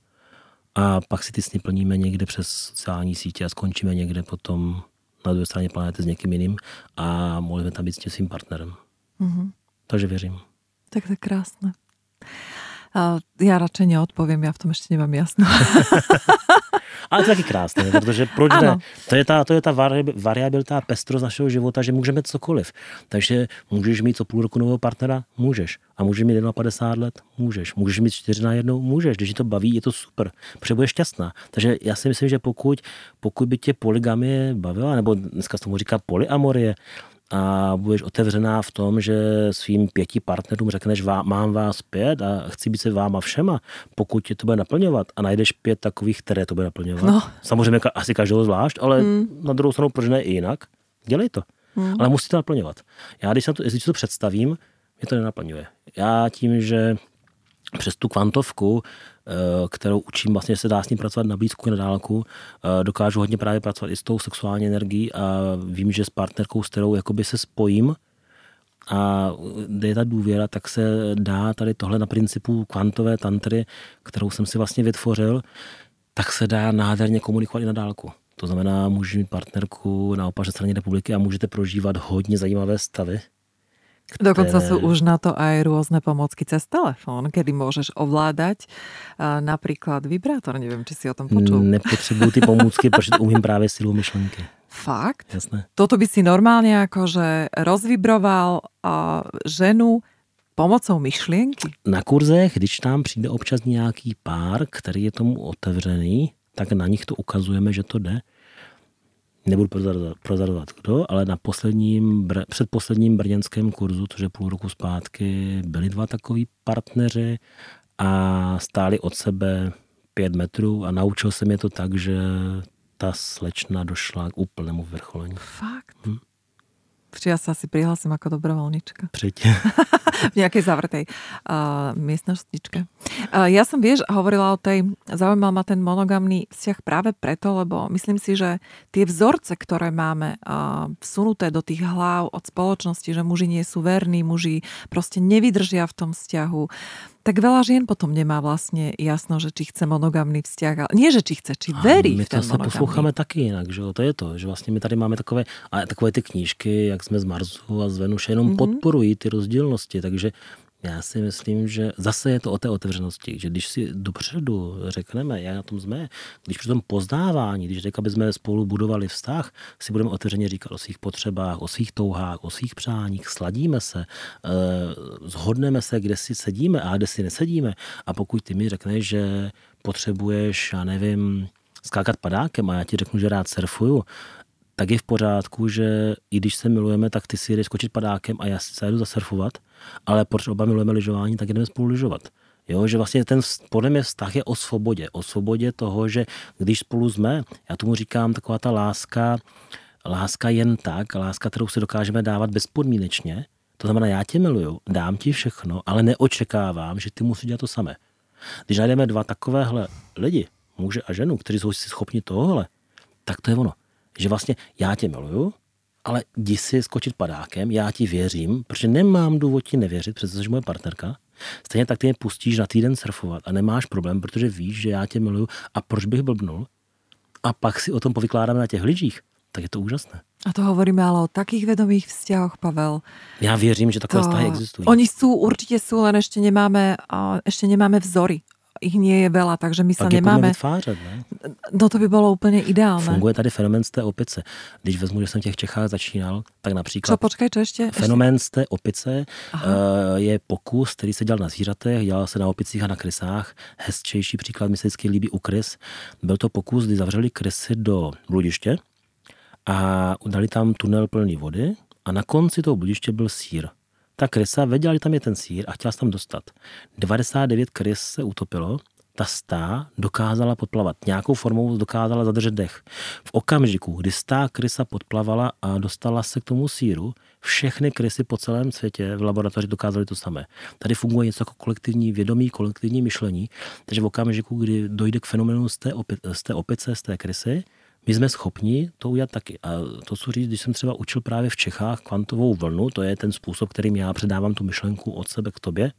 a pak si ty sny plníme někde přes sociální sítě a skončíme někde potom na druhé straně planety s někým jiným a mohli jsme tam být s tím svým partnerem. Mm-hmm. Takže věřím. Tak to je krásné. Já radši neodpovím, já v tom ještě nemám jasno. Ale to je taky krásné, protože proč ano. ne? To je ta, to je ta variabilita, pestrost našeho života, že můžeme cokoliv. Takže můžeš mít co půl roku nového partnera? Můžeš. A můžeš mít 51 let? Můžeš. Můžeš mít čtyři na jednou? Můžeš. Když to baví, je to super. Protože šťastná. Takže já si myslím, že pokud, pokud by tě poligamie bavila, nebo dneska se tomu říká polyamorie, a budeš otevřená v tom, že svým pěti partnerům řekneš, mám vás pět a chci být se váma všema, pokud tě to bude naplňovat a najdeš pět takových, které to bude naplňovat. No. Samozřejmě asi každého zvlášť, ale hmm. na druhou stranu, proč ne i jinak? Dělej to. Hmm. Ale musí to naplňovat. Já, když, to, když to představím, mě to nenaplňuje. Já tím, že přes tu kvantovku, kterou učím vlastně, se dá s ním pracovat na blízku na dálku, eh, dokážu hodně právě pracovat i s tou sexuální energií a vím, že s partnerkou, s kterou jakoby se spojím, a kde je ta důvěra, tak se dá tady tohle na principu kvantové tantry, kterou jsem si vlastně vytvořil, tak se dá nádherně komunikovat i na dálku. To znamená, můžeš mít partnerku na opačné straně republiky a můžete prožívat hodně zajímavé stavy, ktoré... Dokonca sú už na to aj rôzne pomocky cez telefón, kedy môžeš ovládať napríklad vibrátor. Neviem, či si o tom počul. Nepotřebuju ty pomůcky, protože umím právě silu myšlenky. Fakt? Jasné. Toto by si normálne akože rozvibroval uh, ženu pomocou myšlienky? Na kurzech, když tam přijde občas nějaký pár, který je tomu otevřený, tak na nich to ukazujeme, že to jde nebudu prozradovat, prozradovat kdo, ale na posledním, předposledním brněnském kurzu, což je půl roku zpátky, byli dva takový partneři a stáli od sebe pět metrů a naučil jsem je to tak, že ta slečna došla k úplnému vrcholení. Fakt? Hm? Ja sa asi prihlásim ako dobrovoľnička. Přijďte. v nejakej zavretej uh, miestnostičke. Uh, ja som, vieš, hovorila o tej, zaujímal ma ten monogamný vzťah práve preto, lebo myslím si, že tie vzorce, ktoré máme uh, vsunuté do tých hlav od spoločnosti, že muži nie sú verní, muži proste nevydržia v tom vzťahu, tak veľa žien potom nemá vlastne jasno, že či chce monogamný vzťah. Ale nie, že či chce, či verí my v ten to posloucháme taky jinak, že jo? to je to, že vlastně my tady máme takové, a takové ty knížky, jak jsme z Marsu a z Venuše, jenom mm-hmm. podporují ty rozdílnosti, takže já si myslím, že zase je to o té otevřenosti, že když si dopředu řekneme, jak na tom jsme, když při tom poznávání, když řekl, aby jsme spolu budovali vztah, si budeme otevřeně říkat o svých potřebách, o svých touhách, o svých přáních, sladíme se, eh, zhodneme se, kde si sedíme a kde si nesedíme. A pokud ty mi řekneš, že potřebuješ, já nevím, skákat padákem a já ti řeknu, že rád surfuju, tak je v pořádku, že i když se milujeme, tak ty si jdeš skočit padákem a já si zajedu zasurfovat, ale proč oba milujeme lyžování, tak jdeme spolu lyžovat. Jo, že vlastně ten, podle mě vztah je o svobodě. O svobodě toho, že když spolu jsme, já tomu říkám taková ta láska, láska jen tak, láska, kterou si dokážeme dávat bezpodmínečně, to znamená, já tě miluju, dám ti všechno, ale neočekávám, že ty musíš dělat to samé. Když najdeme dva takovéhle lidi, muže a ženu, kteří jsou si schopni tohohle, tak to je ono. Že vlastně já tě miluju, ale jdi si skočit padákem, já ti věřím, protože nemám důvod ti nevěřit, protože jsi moje partnerka. Stejně tak ty mě pustíš na týden surfovat a nemáš problém, protože víš, že já tě miluju a proč bych blbnul. A pak si o tom povykládáme na těch lidích, tak je to úžasné. A to hovoríme ale o takých vedomých vzťahoch, Pavel. Já věřím, že takové to... vztahy existují. Oni jsou, určitě jsou, len ještě nemáme, ještě nemáme vzory ich nie je veľa, takže my sa Pak nemáme... vytvářet, ne? No to by bylo úplně ideálne. Funguje tady fenomén z té opice. Když vezmu, že jsem v těch Čechách začínal, tak například... Co, počkej, čo ještě? Fenomén z té opice Aha. Eh, je pokus, který se dělal na zvířatech, dělal se na opicích a na krysách. Hezčejší příklad mi se vždycky líbí u krys. Byl to pokus, kdy zavřeli krysy do bludiště a dali tam tunel plný vody a na konci toho bludiště byl sír ta krysa věděla, že tam je ten sír a chtěla se tam dostat. 99 krys se utopilo, ta stá dokázala podplavat. Nějakou formou dokázala zadržet dech. V okamžiku, kdy stá krysa podplavala a dostala se k tomu síru, všechny krysy po celém světě v laboratoři dokázaly to samé. Tady funguje něco jako kolektivní vědomí, kolektivní myšlení, takže v okamžiku, kdy dojde k fenoménu z té, z té opice, z té krysy, my jsme schopni to udělat taky. A to, co říct, když jsem třeba učil právě v Čechách kvantovou vlnu, to je ten způsob, kterým já předávám tu myšlenku od sebe k tobě.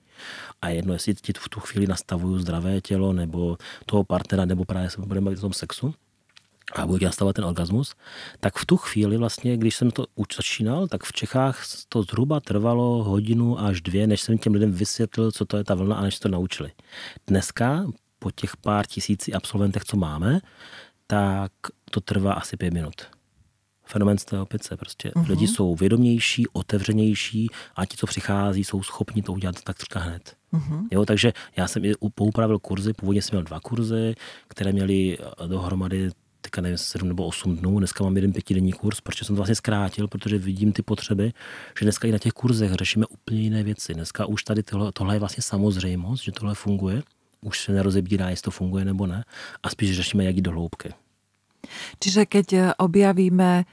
A jedno, jestli ti v tu chvíli nastavuju zdravé tělo, nebo toho partnera, nebo právě se budeme bavit o tom sexu, a budu nastavovat ten orgasmus, tak v tu chvíli vlastně, když jsem to začínal, tak v Čechách to zhruba trvalo hodinu až dvě, než jsem těm lidem vysvětlil, co to je ta vlna a než to naučili. Dneska, po těch pár tisíci absolventech, co máme, tak to trvá asi pět minut. Fenomén z té opice. Prostě uh-huh. lidi jsou vědomější, otevřenější a ti, co přichází, jsou schopni to udělat tak třeba hned. Uh-huh. Jo, takže já jsem i poupravil kurzy, původně jsem měl dva kurzy, které měly eh, dohromady teďka nevím, 7 nebo 8 dnů, dneska mám jeden pětidenní kurz, protože jsem to vlastně zkrátil, protože vidím ty potřeby, že dneska i na těch kurzech řešíme úplně jiné věci. Dneska už tady tohle, tohle je vlastně samozřejmost, že tohle funguje, už se nerozebírá, jestli to funguje nebo ne, a spíš řešíme, jak jít do hloubky. Čiže keď e, objavíme e,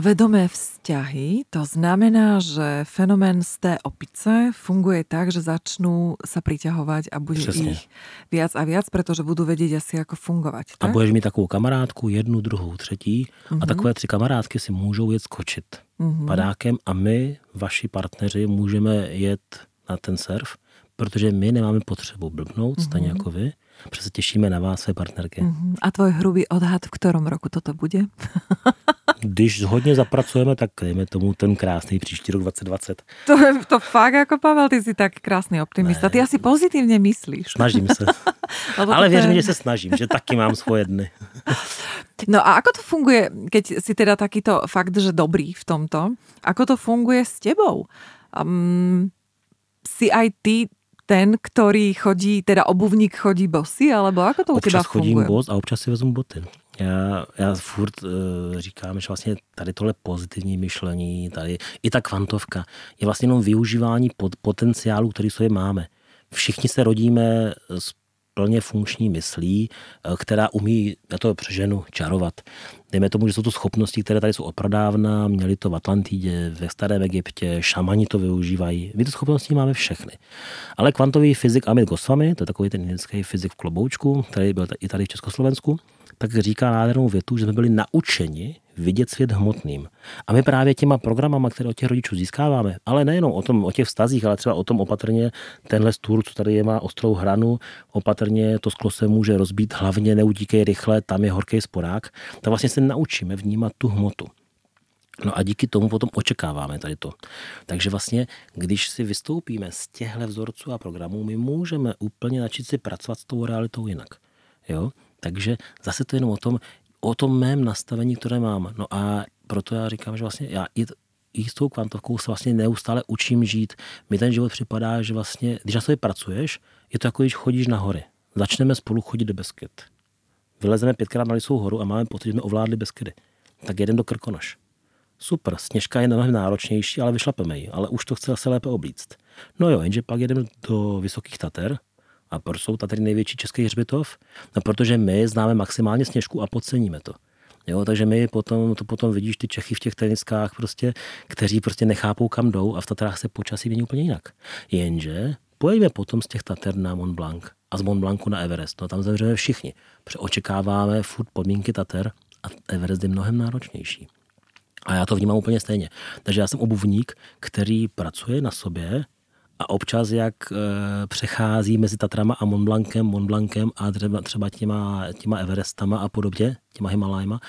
vedomé vzťahy, to znamená, že fenomén z té opice funguje tak, že začnú sa priťahovať a bude Přesně. ich viac a viac, protože budú vedieť asi, ako fungovať. Tak? A budeš mít takovou kamarádku, jednu, druhou, třetí uh-huh. a mhm. takové tři kamarádky si můžou jet skočit uh-huh. padákem a my, vaši partneři, můžeme jet na ten surf, protože my nemáme potřebu blbnout, uh-huh. stejně jako vy Protože se těšíme na vás, své partnerky. Uh-huh. A tvoj hrubý odhad, v ktorom roku toto bude? Když hodně zapracujeme, tak dejme tomu ten krásný příští rok 2020. To je to fakt jako Pavel, ty jsi tak krásný optimista. Ne. Ty asi pozitivně myslíš. Snažím se. Ale věř mi, že se snažím, že taky mám svoje dny. No a ako to funguje, keď si teda takýto fakt, že dobrý v tomto, ako to funguje s tebou? Um, si aj ty ten, ktorý chodí, teda obuvník chodí bosy, alebo ako to u teba funguje? chodím bos a občas si vezmu boty. Já, já furt uh, říkám, že vlastně tady tohle pozitivní myšlení, tady i ta kvantovka je vlastně jenom využívání pod, potenciálu, který sobě máme. Všichni se rodíme s plně funkční myslí, eh, která umí, já to přeženu, čarovat. Dejme tomu, že jsou to schopnosti, které tady jsou opradávna, měli to v Atlantidě, ve starém Egyptě, šamani to využívají. My ty schopnosti máme všechny. Ale kvantový fyzik Amit Goswami, to je takový ten indický fyzik v kloboučku, který byl i tady v Československu, tak říká nádhernou větu, že jsme byli naučeni vidět svět hmotným. A my právě těma programama, které od těch rodičů získáváme, ale nejenom o, tom, o těch vztazích, ale třeba o tom opatrně tenhle stůl, co tady je, má ostrou hranu, opatrně to sklo se může rozbít, hlavně neutíkej rychle, tam je horký sporák, tak vlastně se naučíme vnímat tu hmotu. No a díky tomu potom očekáváme tady to. Takže vlastně, když si vystoupíme z těchto vzorců a programů, my můžeme úplně načít si pracovat s tou realitou jinak. Jo? Takže zase to je jenom o tom, o tom mém nastavení, které mám. No a proto já říkám, že vlastně já i, i s tou kvantovkou se vlastně neustále učím žít. Mi ten život připadá, že vlastně, když na sobě pracuješ, je to jako když chodíš na hory. Začneme spolu chodit do Beskyt. Vylezeme pětkrát na Lisou horu a máme pocit, že jsme ovládli Beskydy. tak jedem do Krkonoš. Super, sněžka je mnohem náročnější, ale vyšlapeme ji, ale už to chce se lépe oblíct. No jo, jenže pak jedeme do Vysokých Tater, a proč jsou Tatry největší český hřbitov? No protože my známe maximálně sněžku a podceníme to. Jo, takže my potom, to potom vidíš ty Čechy v těch teniskách, prostě, kteří prostě nechápou, kam jdou a v Tatrách se počasí mění úplně jinak. Jenže pojďme potom z těch Tater na Mont Blanc a z Mont Blancu na Everest. No tam zemřeme všichni. Protože očekáváme furt podmínky Tater a Everest je mnohem náročnější. A já to vnímám úplně stejně. Takže já jsem obuvník, který pracuje na sobě a občas, jak e, přechází mezi Tatrama a Mont Blancem, Mont Blancem a třeba, třeba těma, těma Everestama a podobně, těma Himalajma,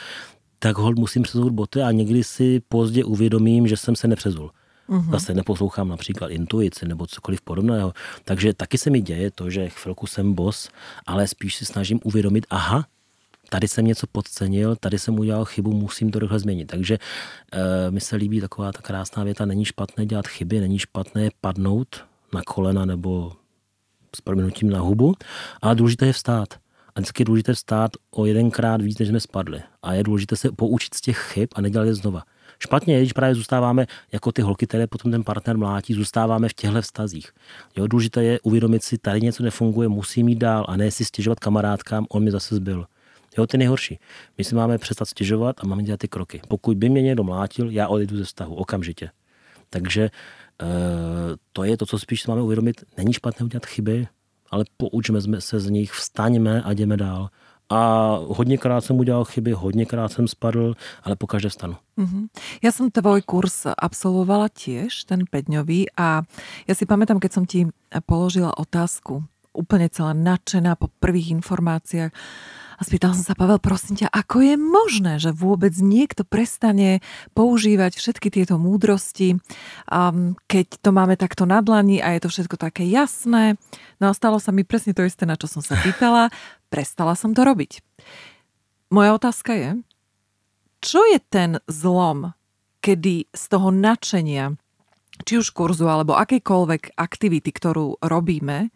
tak hold musím přezout boty a někdy si pozdě uvědomím, že jsem se nepřezul. Mm-hmm. Zase neposlouchám například intuici nebo cokoliv podobného. Takže taky se mi děje to, že chvilku jsem bos, ale spíš si snažím uvědomit, aha, tady jsem něco podcenil, tady jsem udělal chybu, musím to rychle změnit. Takže e, mi se líbí taková ta krásná věta, není špatné dělat chyby, není špatné padnout na kolena nebo s proměnutím na hubu, ale důležité je vstát. A vždycky je důležité vstát o jedenkrát víc, než jsme spadli. A je důležité se poučit z těch chyb a nedělat je znova. Špatně je, když právě zůstáváme jako ty holky, které potom ten partner mlátí, zůstáváme v těchto vztazích. Jo, důležité je uvědomit si, tady něco nefunguje, musím jít dál a ne si stěžovat kamarádkám, on mi zase zbyl. Jo, ty nejhorší. My si máme přestat stěžovat a máme dělat ty kroky. Pokud by mě někdo mlátil, já odejdu ze vztahu okamžitě. Takže e, to je to, co spíš máme uvědomit. Není špatné udělat chyby, ale poučme se z nich, vstaňme a jdeme dál. A hodněkrát jsem udělal chyby, hodněkrát jsem spadl, ale po každé vstanu. Mm-hmm. Ja som tvoj kurz absolvovala tiež, ten 5 a ja si pamätám, keď som ti položila otázku, úplne celá nadšená po prvých informáciách, a spýtal som sa, Pavel, prosím ťa, ako je možné, že vôbec niekto prestane používať všetky tieto múdrosti, um, keď to máme takto na dlani a je to všetko také jasné. No a stalo sa mi presne to isté, na čo som sa pýtala. Prestala som to robiť. Moja otázka je, čo je ten zlom, kedy z toho nadšenia, či už kurzu alebo akejkoľvek aktivity, ktorú robíme,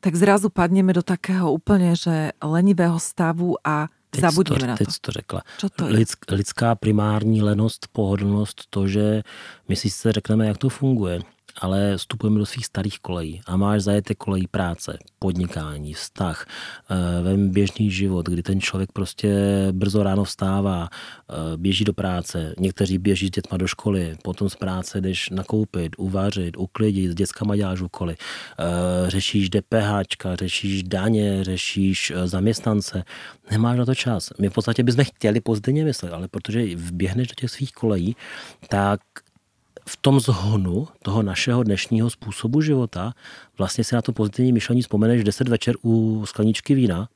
tak zrazu padneme do takého úplně, že lenivého stavu a Teď Zabudíme to, na to. Teď to řekla. to je? Lidsk, lidská primární lenost, pohodlnost, to, že my si se řekneme, jak to funguje ale vstupujeme do svých starých kolejí a máš zajeté kolejí práce, podnikání, vztah, eh, vem běžný život, kdy ten člověk prostě brzo ráno vstává, eh, běží do práce, někteří běží s dětma do školy, potom z práce jdeš nakoupit, uvařit, uklidit, s dětskama děláš úkoly, eh, řešíš DPH, řešíš daně, řešíš zaměstnance, nemáš na to čas. My v podstatě bychom chtěli pozitivně myslet, ale protože vběhneš do těch svých kolejí, tak v tom zhonu toho našeho dnešního způsobu života vlastně si na to pozitivní myšlení vzpomeneš 10 večer u skleničky vína,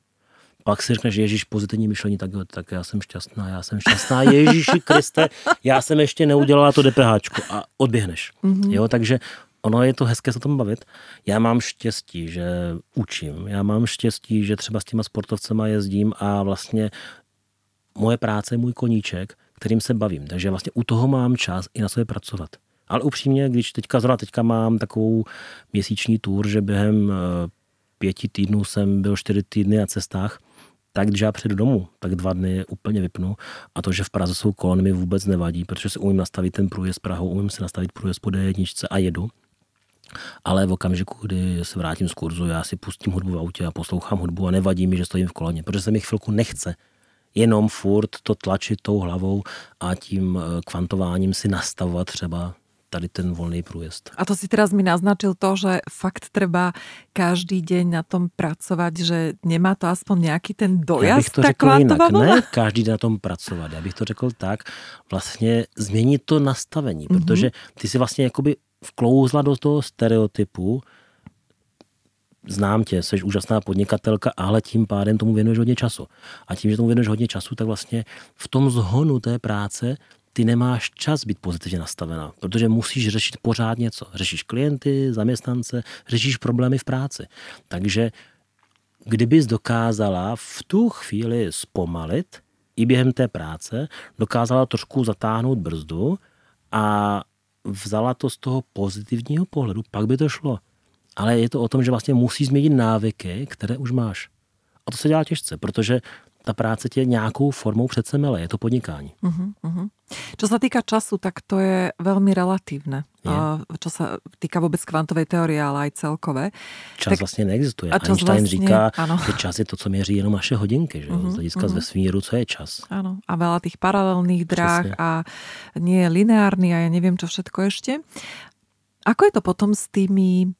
pak si řekneš, Ježíš, pozitivní myšlení, tak, tak já jsem šťastná, já jsem šťastná, Ježíši Kriste, já jsem ještě neudělala to DPH a odběhneš. Mm-hmm. Jo, takže ono je to hezké se o tom bavit. Já mám štěstí, že učím. Já mám štěstí, že třeba s těma sportovcema jezdím a vlastně moje práce je můj koníček, kterým se bavím. Takže vlastně u toho mám čas i na sobě pracovat. Ale upřímně, když teďka zrovna teďka mám takovou měsíční tour, že během eh, pěti týdnů jsem byl čtyři týdny na cestách, tak když já přijdu domů, tak dva dny úplně vypnu. A to, že v Praze jsou kolony, mi vůbec nevadí, protože si umím nastavit ten průjezd Prahou, umím si nastavit průjezd po D1 a jedu. Ale v okamžiku, kdy se vrátím z kurzu, já si pustím hudbu v autě a poslouchám hudbu a nevadí mi, že stojím v koloně, protože se mi chvilku nechce jenom furt to tlačit tou hlavou a tím eh, kvantováním si nastavovat třeba tady ten volný průjezd. A to si teraz mi naznačil to, že fakt třeba každý den na tom pracovat, že nemá to aspoň nějaký ten dojazd? Já bych to řekl jinak, ne každý den na tom pracovat. Já bych to řekl tak, vlastně změnit to nastavení, mm-hmm. protože ty si vlastně jakoby vklouzla do toho stereotypu, znám tě, jsi úžasná podnikatelka, ale tím pádem tomu věnuješ hodně času. A tím, že tomu věnuješ hodně času, tak vlastně v tom zhonu té práce ty nemáš čas být pozitivně nastavená, protože musíš řešit pořád něco. Řešíš klienty, zaměstnance, řešíš problémy v práci. Takže kdybys dokázala v tu chvíli zpomalit i během té práce, dokázala trošku zatáhnout brzdu a vzala to z toho pozitivního pohledu, pak by to šlo ale je to o tom, že vlastně musí změnit návyky, které už máš. A to se dělá těžce, protože ta práce tě nějakou formou přece mele, je to podnikání. Uh-huh, uh-huh. Čo sa týka času, tak to je veľmi relatívne. Uh, čo sa týka vôbec kvantovej teórie, ale aj celkové. Čas tak, vlastně neexistuje. A čas Einstein vlastně, říká, ano. že čas je to, co měří jenom naše hodinky. Že? Uh-huh, Z hlediska uh-huh. vesmíru, co je čas. Áno. A veľa tých paralelných dráh Přesně. a nie je lineárny a ja neviem čo všetko ešte. Ako je to potom s tými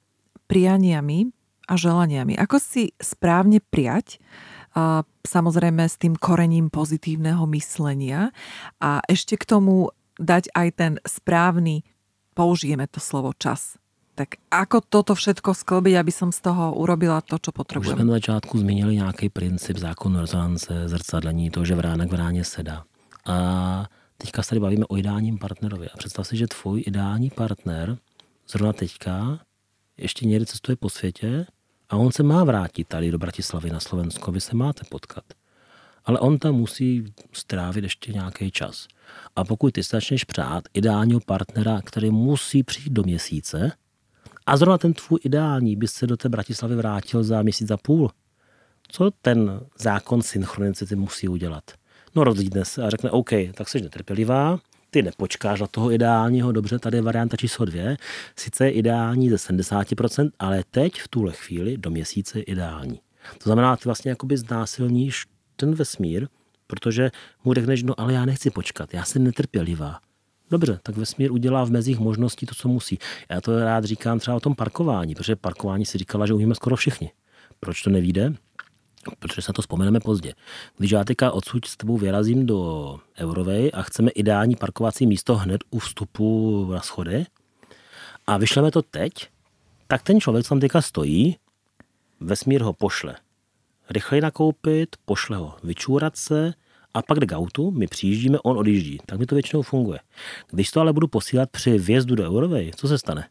prianiami a želaniami? Ako si správne prijať a samozrejme s tým korením pozitívneho myslenia a ešte k tomu dať aj ten správny, použijeme to slovo čas. Tak ako toto všetko sklbiť, aby som z toho urobila to, čo potrebujem? Už jsme na začátku zmínili nějaký princip zákonu rezonance, zrcadlení, to, že vránek v ráně sedá. A teďka se tady bavíme o ideálním partnerovi. A představ si, že tvůj ideální partner zrovna teďka ještě někde cestuje po světě a on se má vrátit tady do Bratislavy na Slovensko, vy se máte potkat. Ale on tam musí strávit ještě nějaký čas. A pokud ty začneš přát ideálního partnera, který musí přijít do měsíce, a zrovna ten tvůj ideální by se do té Bratislavy vrátil za měsíc a půl, co ten zákon synchronicity musí udělat? No rozlídne se a řekne, OK, tak jsi netrpělivá, ty nepočkáš na toho ideálního, dobře, tady je varianta číslo dvě, sice je ideální ze 70%, ale teď v tuhle chvíli do měsíce je ideální. To znamená, ty vlastně jakoby znásilníš ten vesmír, protože mu řekneš, no ale já nechci počkat, já jsem netrpělivá. Dobře, tak vesmír udělá v mezích možností to, co musí. Já to rád říkám třeba o tom parkování, protože parkování si říkala, že umíme skoro všichni. Proč to nevíde? Protože se na to vzpomeneme pozdě. Když já teďka odsud s tebou vyrazím do Eurovej a chceme ideální parkovací místo hned u vstupu na schody a vyšleme to teď, tak ten člověk, co tam teďka stojí, vesmír ho pošle rychleji nakoupit, pošle ho vyčůrat se a pak jde k autu, my přijíždíme, on odjíždí. Tak mi to většinou funguje. Když to ale budu posílat při vjezdu do Eurovej, co se stane?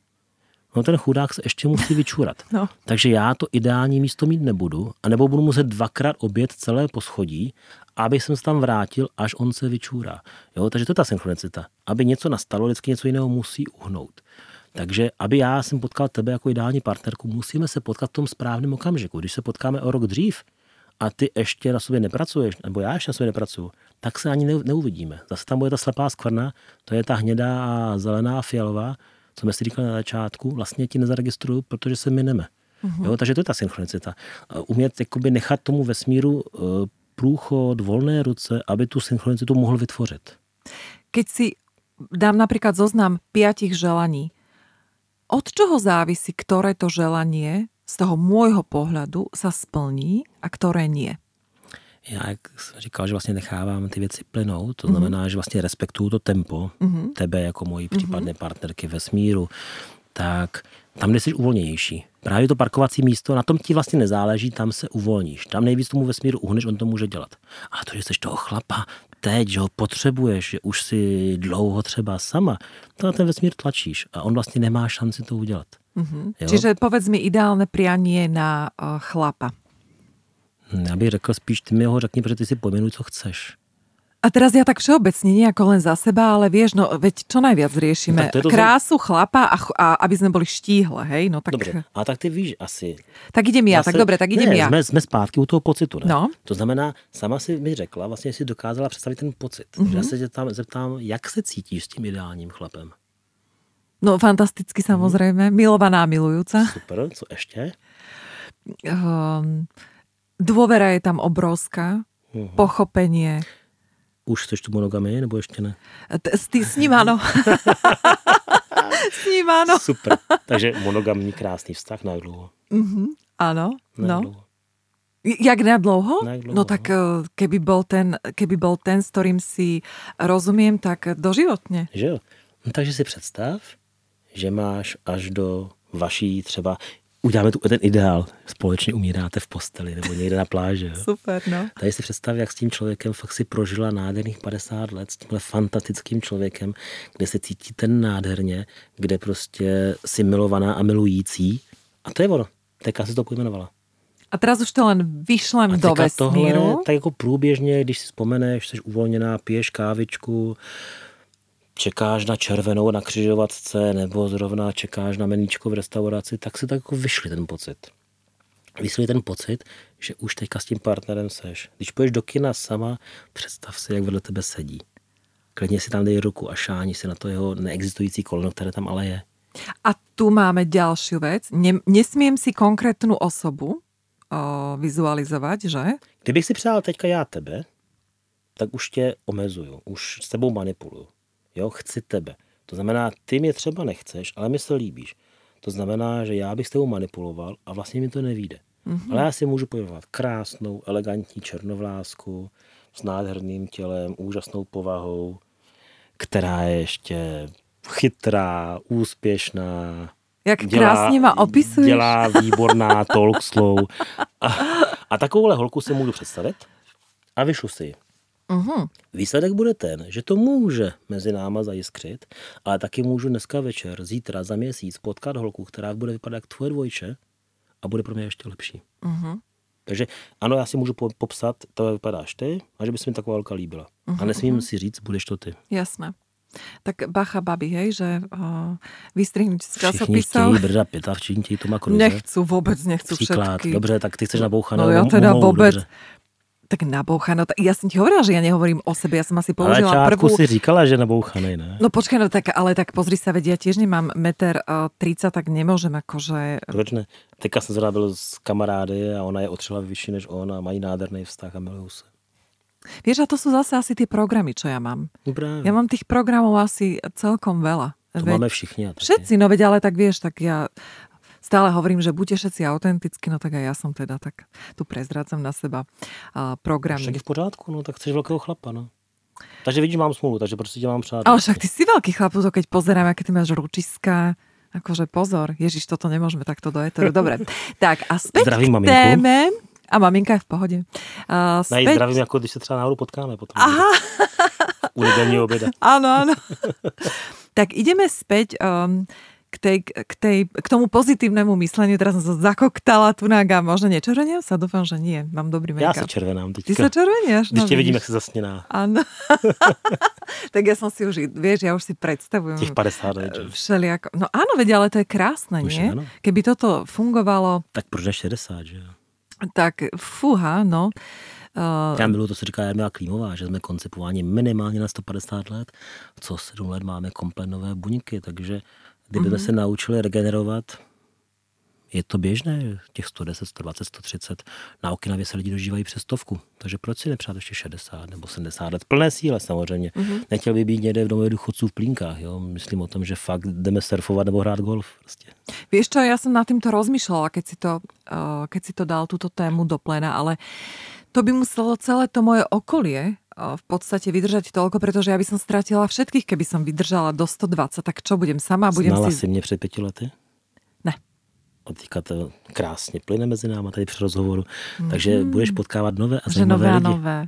No ten chudák se ještě musí vyčurat. No. Takže já to ideální místo mít nebudu, anebo budu muset dvakrát obět celé poschodí, aby jsem se tam vrátil, až on se vyčůrá. Jo, takže to je ta synchronicita. Aby něco nastalo, vždycky něco jiného musí uhnout. Takže aby já jsem potkal tebe jako ideální partnerku, musíme se potkat v tom správném okamžiku. Když se potkáme o rok dřív a ty ještě na sobě nepracuješ, nebo já ještě na sobě nepracuju, tak se ani neuvidíme. Zase tam bude ta slepá skvrna, to je ta hnědá a zelená a fialová, co jsme si říkali na začátku, vlastně ti nezaregistruju, protože se mineme. Uh-huh. Jo, takže to je ta synchronicita. Umět jakoby nechat tomu vesmíru uh, průchod, volné ruce, aby tu synchronicitu mohl vytvořit. Keď si dám napríklad zoznam piatich želaní, od čoho závisí, ktoré to želanie z toho môjho pohľadu sa splní a ktoré nie? Já, jak jsem říkal, že vlastně nechávám ty věci plynout, to mm-hmm. znamená, že vlastně respektuju to tempo mm-hmm. tebe jako mojí případné mm-hmm. partnerky ve smíru, tak tam, kde jsi uvolnější. Právě to parkovací místo, na tom ti vlastně nezáleží, tam se uvolníš. Tam nejvíc tomu vesmíru uhneš, on to může dělat. A to, že jsi toho chlapa teď, že ho potřebuješ, že už si dlouho třeba sama, to na ten vesmír tlačíš a on vlastně nemá šanci to udělat. Mm-hmm. Čiže povedz mi ideálne prianie na uh, chlapa. Já bych řekl spíš, ty mi ho řekni, protože ty si pojmenuj, co chceš. A teraz ja tak všeobecne, nie ako len za seba, ale vieš, no veď čo najviac riešime? No, to Krásu, chlapa a, a aby sme boli štíhle, hej? No tak... Dobře, a tak ty víš asi. Tak idem ja, Zase, tak dobre, tak idem ne, ja. Jsme, jsme zpátky u toho pocitu, ne? No. To znamená, sama si mi řekla, vlastně si dokázala představit ten pocit. Mm-hmm. Já se tě tam zeptám, jak se cítíš s tím ideálním chlapem? No fantasticky samozrejme, mm. milovaná, milujúca. Super, co ještě? Um, Dôvera je tam obrovská, uh-huh. pochopenie. Už chceš tu monogamy, nebo ještě ne? S, s ním ano. s ním ano. Super. Takže monogamní krásný vztah na dlouho. Uh-huh. Ano, na no. Dlouho. Jak na dlouho? Na dlouho? No tak no. keby bol, ten, keby bol ten, s ktorým si rozumiem, tak doživotně. Že jo? No takže si představ, že máš až do vaší třeba uděláme tu ten ideál. Společně umíráte v posteli nebo někde na pláži. Jo? Super, no. Tady si představ, jak s tím člověkem fakt si prožila nádherných 50 let, s tímhle fantastickým člověkem, kde se cítí ten nádherně, kde prostě si milovaná a milující. A to je ono. Teďka si to pojmenovala. A teraz už to len vyšlem do vesmíru. Tohle, tak jako průběžně, když si vzpomeneš, jsi uvolněná, piješ kávičku, čekáš na červenou na křižovatce nebo zrovna čekáš na meníčko v restauraci, tak si tak jako vyšli ten pocit. vysvětlit ten pocit, že už teďka s tím partnerem seš. Když půjdeš do kina sama, představ si, jak vedle tebe sedí. Klidně si tam dej ruku a šáni si na to jeho neexistující koleno, které tam ale je. A tu máme ďalšiu vec. Ne, nesmiem si konkrétnu osobu o, vizualizovať, že? Kdybych si přál teďka já tebe, tak už tě omezuju, už s tebou manipuluju. Jo, chci tebe. To znamená, ty mě třeba nechceš, ale mi se líbíš. To znamená, že já bych s tebou manipuloval a vlastně mi to nevíde. Mm-hmm. Ale já si můžu pojmenovat krásnou, elegantní černovlásku s nádherným tělem, úžasnou povahou, která je ještě chytrá, úspěšná. Jak dělá, krásně ma opisuješ. Dělá výborná talk slow. A, a takovouhle holku si můžu představit a vyšlu si. Uhum. Výsledek bude ten, že to může mezi náma zajiskřit, ale taky můžu dneska večer, zítra, za měsíc potkat holku, která bude vypadat jak tvoje dvojče a bude pro mě ještě lepší. Uhum. Takže ano, já si můžu popsat, to vypadáš ty a že by se mi taková holka líbila. Uhum. A nesmím si říct, budeš to ty. Jasné. Tak bacha babi, hej, že uh, vystrihnúť z časopisov. Všichni Brda Pita, všichni chtějí Toma Cruise. Nechcú, vôbec nechcú Příklad. všetky. Dobře, tak ty chceš nabouchané. No ja teda vôbec. Dobře tak nabouchaný. No, ja som ti hovorila, že ja nehovorím o sebe, ja som asi použila ale prvú... si říkala, že nabouchaný, ne? No počkaj, no tak, ale tak pozri sa, vedia, ja tiež nemám meter uh, 30, tak nemôžem akože... Proč ne? Teďka jsem zrovna byl s kamarády a ona je o tři vyšší než on a mají nádherný vztah a milujú se. Vieš, a to sú zase asi tie programy, čo ja mám. No. Ja mám tých programov asi celkom veľa. To veď, máme všichni. Všetci, no veď ale tak vieš, tak ja stále hovorím, že buďte všetci autenticky, no tak aj ja som teda tak tu prezrácam na seba a programy. Však je v pořádku, no tak chceš veľkého chlapa, no. Takže vidíš, mám smůlu, takže prostě tě mám přát. Ale však ty si veľký chlap, to keď pozerám, aké ty máš ručiska. Akože pozor, Ježiš, toto nemôžeme takto do eteru. Dobre. Tak a späť Zdravím, k téme. A maminka je v pohodě. Uh, späť... Nej, zdravím, jako když se třeba náhodou potkáme potom. Aha. U oběda. Áno, áno. tak ideme späť um, k, tej, k, tej, k tomu pozitívnemu mysleniu. Teraz som sa zakoktala tu a možno nečerveniem sa? Dúfam, že nie. Mám dobrý make-up. Ja sa červenám teďka. Ty sa červeniaš? Když no, tě vidím, jak si zasněná. Áno. tak ja som si už, vieš, ja už si predstavujem. Tých 50 let. Všelijako. No áno, veď, ale to je krásne, už nie? Keby toto fungovalo... Tak proč 60, že Tak fúha, no. Uh, Já miluji to, co říká Jarmila Klímová, že jsme koncipováni minimálně na 150 let, co 7 let máme komplet nové buňky, takže Kdyby mm-hmm. se naučili regenerovat, je to běžné, těch 110, 120, 130. Na Okinavě se lidi dožívají přes stovku. Takže proč si nepřát ještě 60 nebo 70 let? Plné síle samozřejmě. Mm-hmm. Nechtěl by být někde v domově důchodců v plínkách. Jo? Myslím o tom, že fakt jdeme surfovat nebo hrát golf. Prostě. Víš čo, já jsem nad týmto rozmýšlela, keď si to, uh, keď si to dal tuto tému do plena, ale to by muselo celé to moje okolie v podstate vydržať toľko, pretože ja by som stratila všetkých, keby som vydržala do 120. Tak čo, budem sama? Budem Znala si... si mě před pěti lety? Ne. A teďka to krásně plyne mezi náma tady při rozhovoru. Mm-hmm. Takže budeš potkávat nové a zajímavé nové lidi. Nové.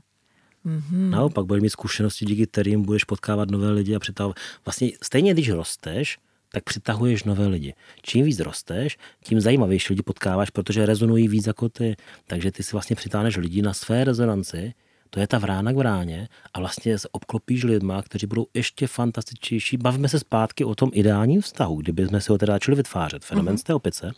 Mm-hmm. Naopak budeš mít zkušenosti, díky kterým budeš potkávat nové lidi a přitahovat. Vlastně stejně, když rosteš, tak přitahuješ nové lidi. Čím víc rosteš, tím zajímavější lidi potkáváš, protože rezonují víc jako ty. Takže ty si vlastně přitáhneš lidi na své rezonanci, to je ta vrána k vráně a vlastně se obklopíš lidma, kteří budou ještě fantastičtější. Bavíme se zpátky o tom ideálním vztahu, kdyby jsme si ho teda začali vytvářet, fenomen mm-hmm. z té opice.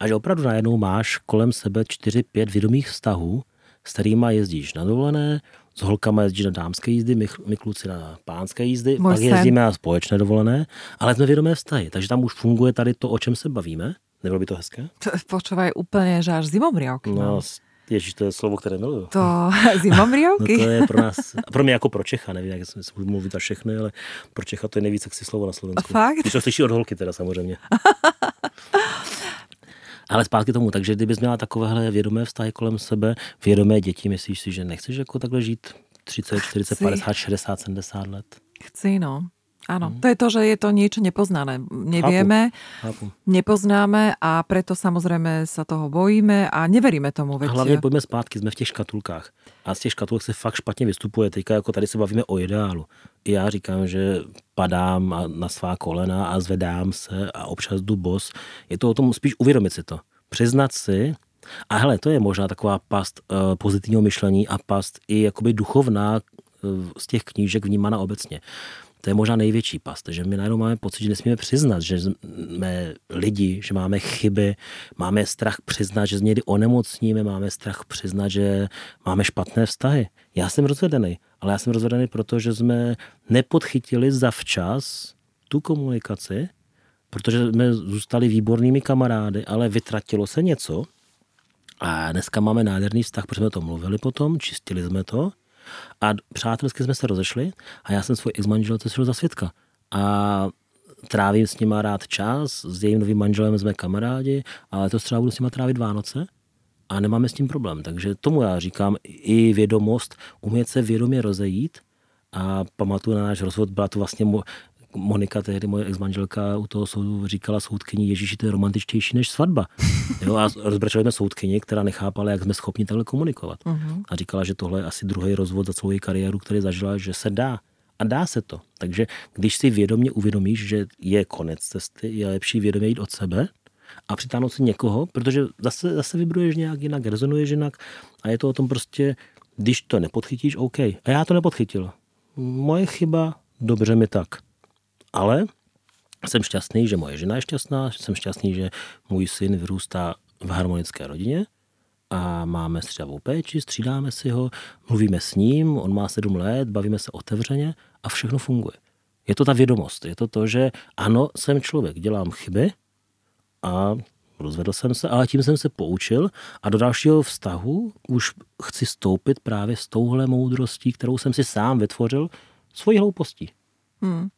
A že opravdu najednou máš kolem sebe 4-5 vědomých vztahů, s kterými jezdíš na dovolené, s holkama jezdíš na dámské jízdy, my, my kluci na pánské jízdy, Můj pak sen. jezdíme na společné dovolené, ale jsme vědomé vztahy, takže tam už funguje tady to, o čem se bavíme. Nebylo by to hezké? Počúvaj úplně, že až zimomriavky. No, Ježíš, to je slovo, které miluju. To zimomriavky? no to je pro nás, pro mě jako pro Čecha, nevím, jak se můžu mluvit a všechny, ale pro Čecha to je nejvíc sexy slovo na Slovensku. Fakt? Když to slyší od holky teda samozřejmě. Ale zpátky tomu, takže kdybys měla takovéhle vědomé vztahy kolem sebe, vědomé děti, myslíš si, že nechceš jako takhle žít 30, 40, Chci. 50, 60, 70 let? Chci, no. Áno, mm. to je to, že je to niečo nepoznané. Nevieme, Chápu. Chápu. nepoznáme a preto samozrejme sa toho bojíme a neveríme tomu. Veď... A hlavně pojďme zpátky, jsme v těch škatulkách. A z těch škatulek se fakt špatně vystupuje. Teďka jako tady se bavíme o ideálu. I já říkám, že padám na svá kolena a zvedám se a občas jdu bos. Je to o tom spíš uvědomit si to. Přiznat si, a hele, to je možná taková past uh, pozitivního myšlení a past i jakoby duchovná uh, z těch knížek vnímána obecně to je možná největší past, že my najednou máme pocit, že nesmíme přiznat, že jsme lidi, že máme chyby, máme strach přiznat, že někdy onemocníme, máme strach přiznat, že máme špatné vztahy. Já jsem rozvedený, ale já jsem rozvedený, protože jsme nepodchytili zavčas tu komunikaci, protože jsme zůstali výbornými kamarády, ale vytratilo se něco. A dneska máme nádherný vztah, protože jsme to mluvili potom, čistili jsme to a přátelsky jsme se rozešli a já jsem svůj ex-manželce šel za svědka. A trávím s nima rád čas, s jejím novým manželem jsme kamarádi, ale to třeba budu s nima trávit Vánoce a nemáme s tím problém. Takže tomu já říkám i vědomost, umět se vědomě rozejít a pamatuju na náš rozvod, byla to vlastně Monika, tehdy moje ex-manželka, u toho soudu říkala soudkyni, Ježíši, to je romantičtější než svatba. Jo, a rozbrečeli jsme soudkyni, která nechápala, jak jsme schopni takhle komunikovat. Uh-huh. A říkala, že tohle je asi druhý rozvod za celou její kariéru, který zažila, že se dá. A dá se to. Takže když si vědomě uvědomíš, že je konec cesty, je lepší vědomě jít od sebe a přitáhnout si někoho, protože zase, zase vybruješ nějak jinak, rezonuješ jinak a je to o tom prostě, když to nepodchytíš, OK. A já to nepodchytil. Moje chyba, dobře mi tak. Ale jsem šťastný, že moje žena je šťastná, jsem šťastný, že můj syn vyrůstá v harmonické rodině a máme střevou péči, střídáme si ho, mluvíme s ním, on má sedm let, bavíme se otevřeně a všechno funguje. Je to ta vědomost, je to to, že ano, jsem člověk, dělám chyby a rozvedl jsem se, ale tím jsem se poučil a do dalšího vztahu už chci stoupit právě s touhle moudrostí, kterou jsem si sám vytvořil svojí hloupostí. Hmm.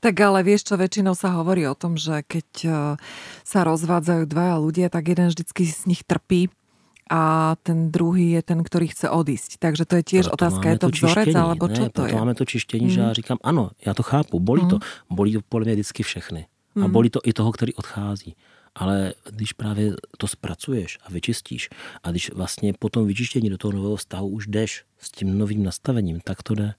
Tak ale vieš čo, väčšinou sa hovorí o tom, že keď e, sa rozvádzajú dvaja ľudia, tak jeden vždycky z nich trpí a ten druhý je ten, ktorý chce odísť. Takže to je tiež Proto otázka, je to, to vzorec, alebo čo ne, to je? máme to čištění, mm. že já říkám, ano, já to chápu, bolí mm. to. Bolí to podle mě vždycky všechny. A mm. bolí to i toho, který odchází. Ale když právě to zpracuješ a vyčistíš a když vlastně po tom vyčištění do toho nového vztahu už jdeš s tím novým nastavením, tak to jde.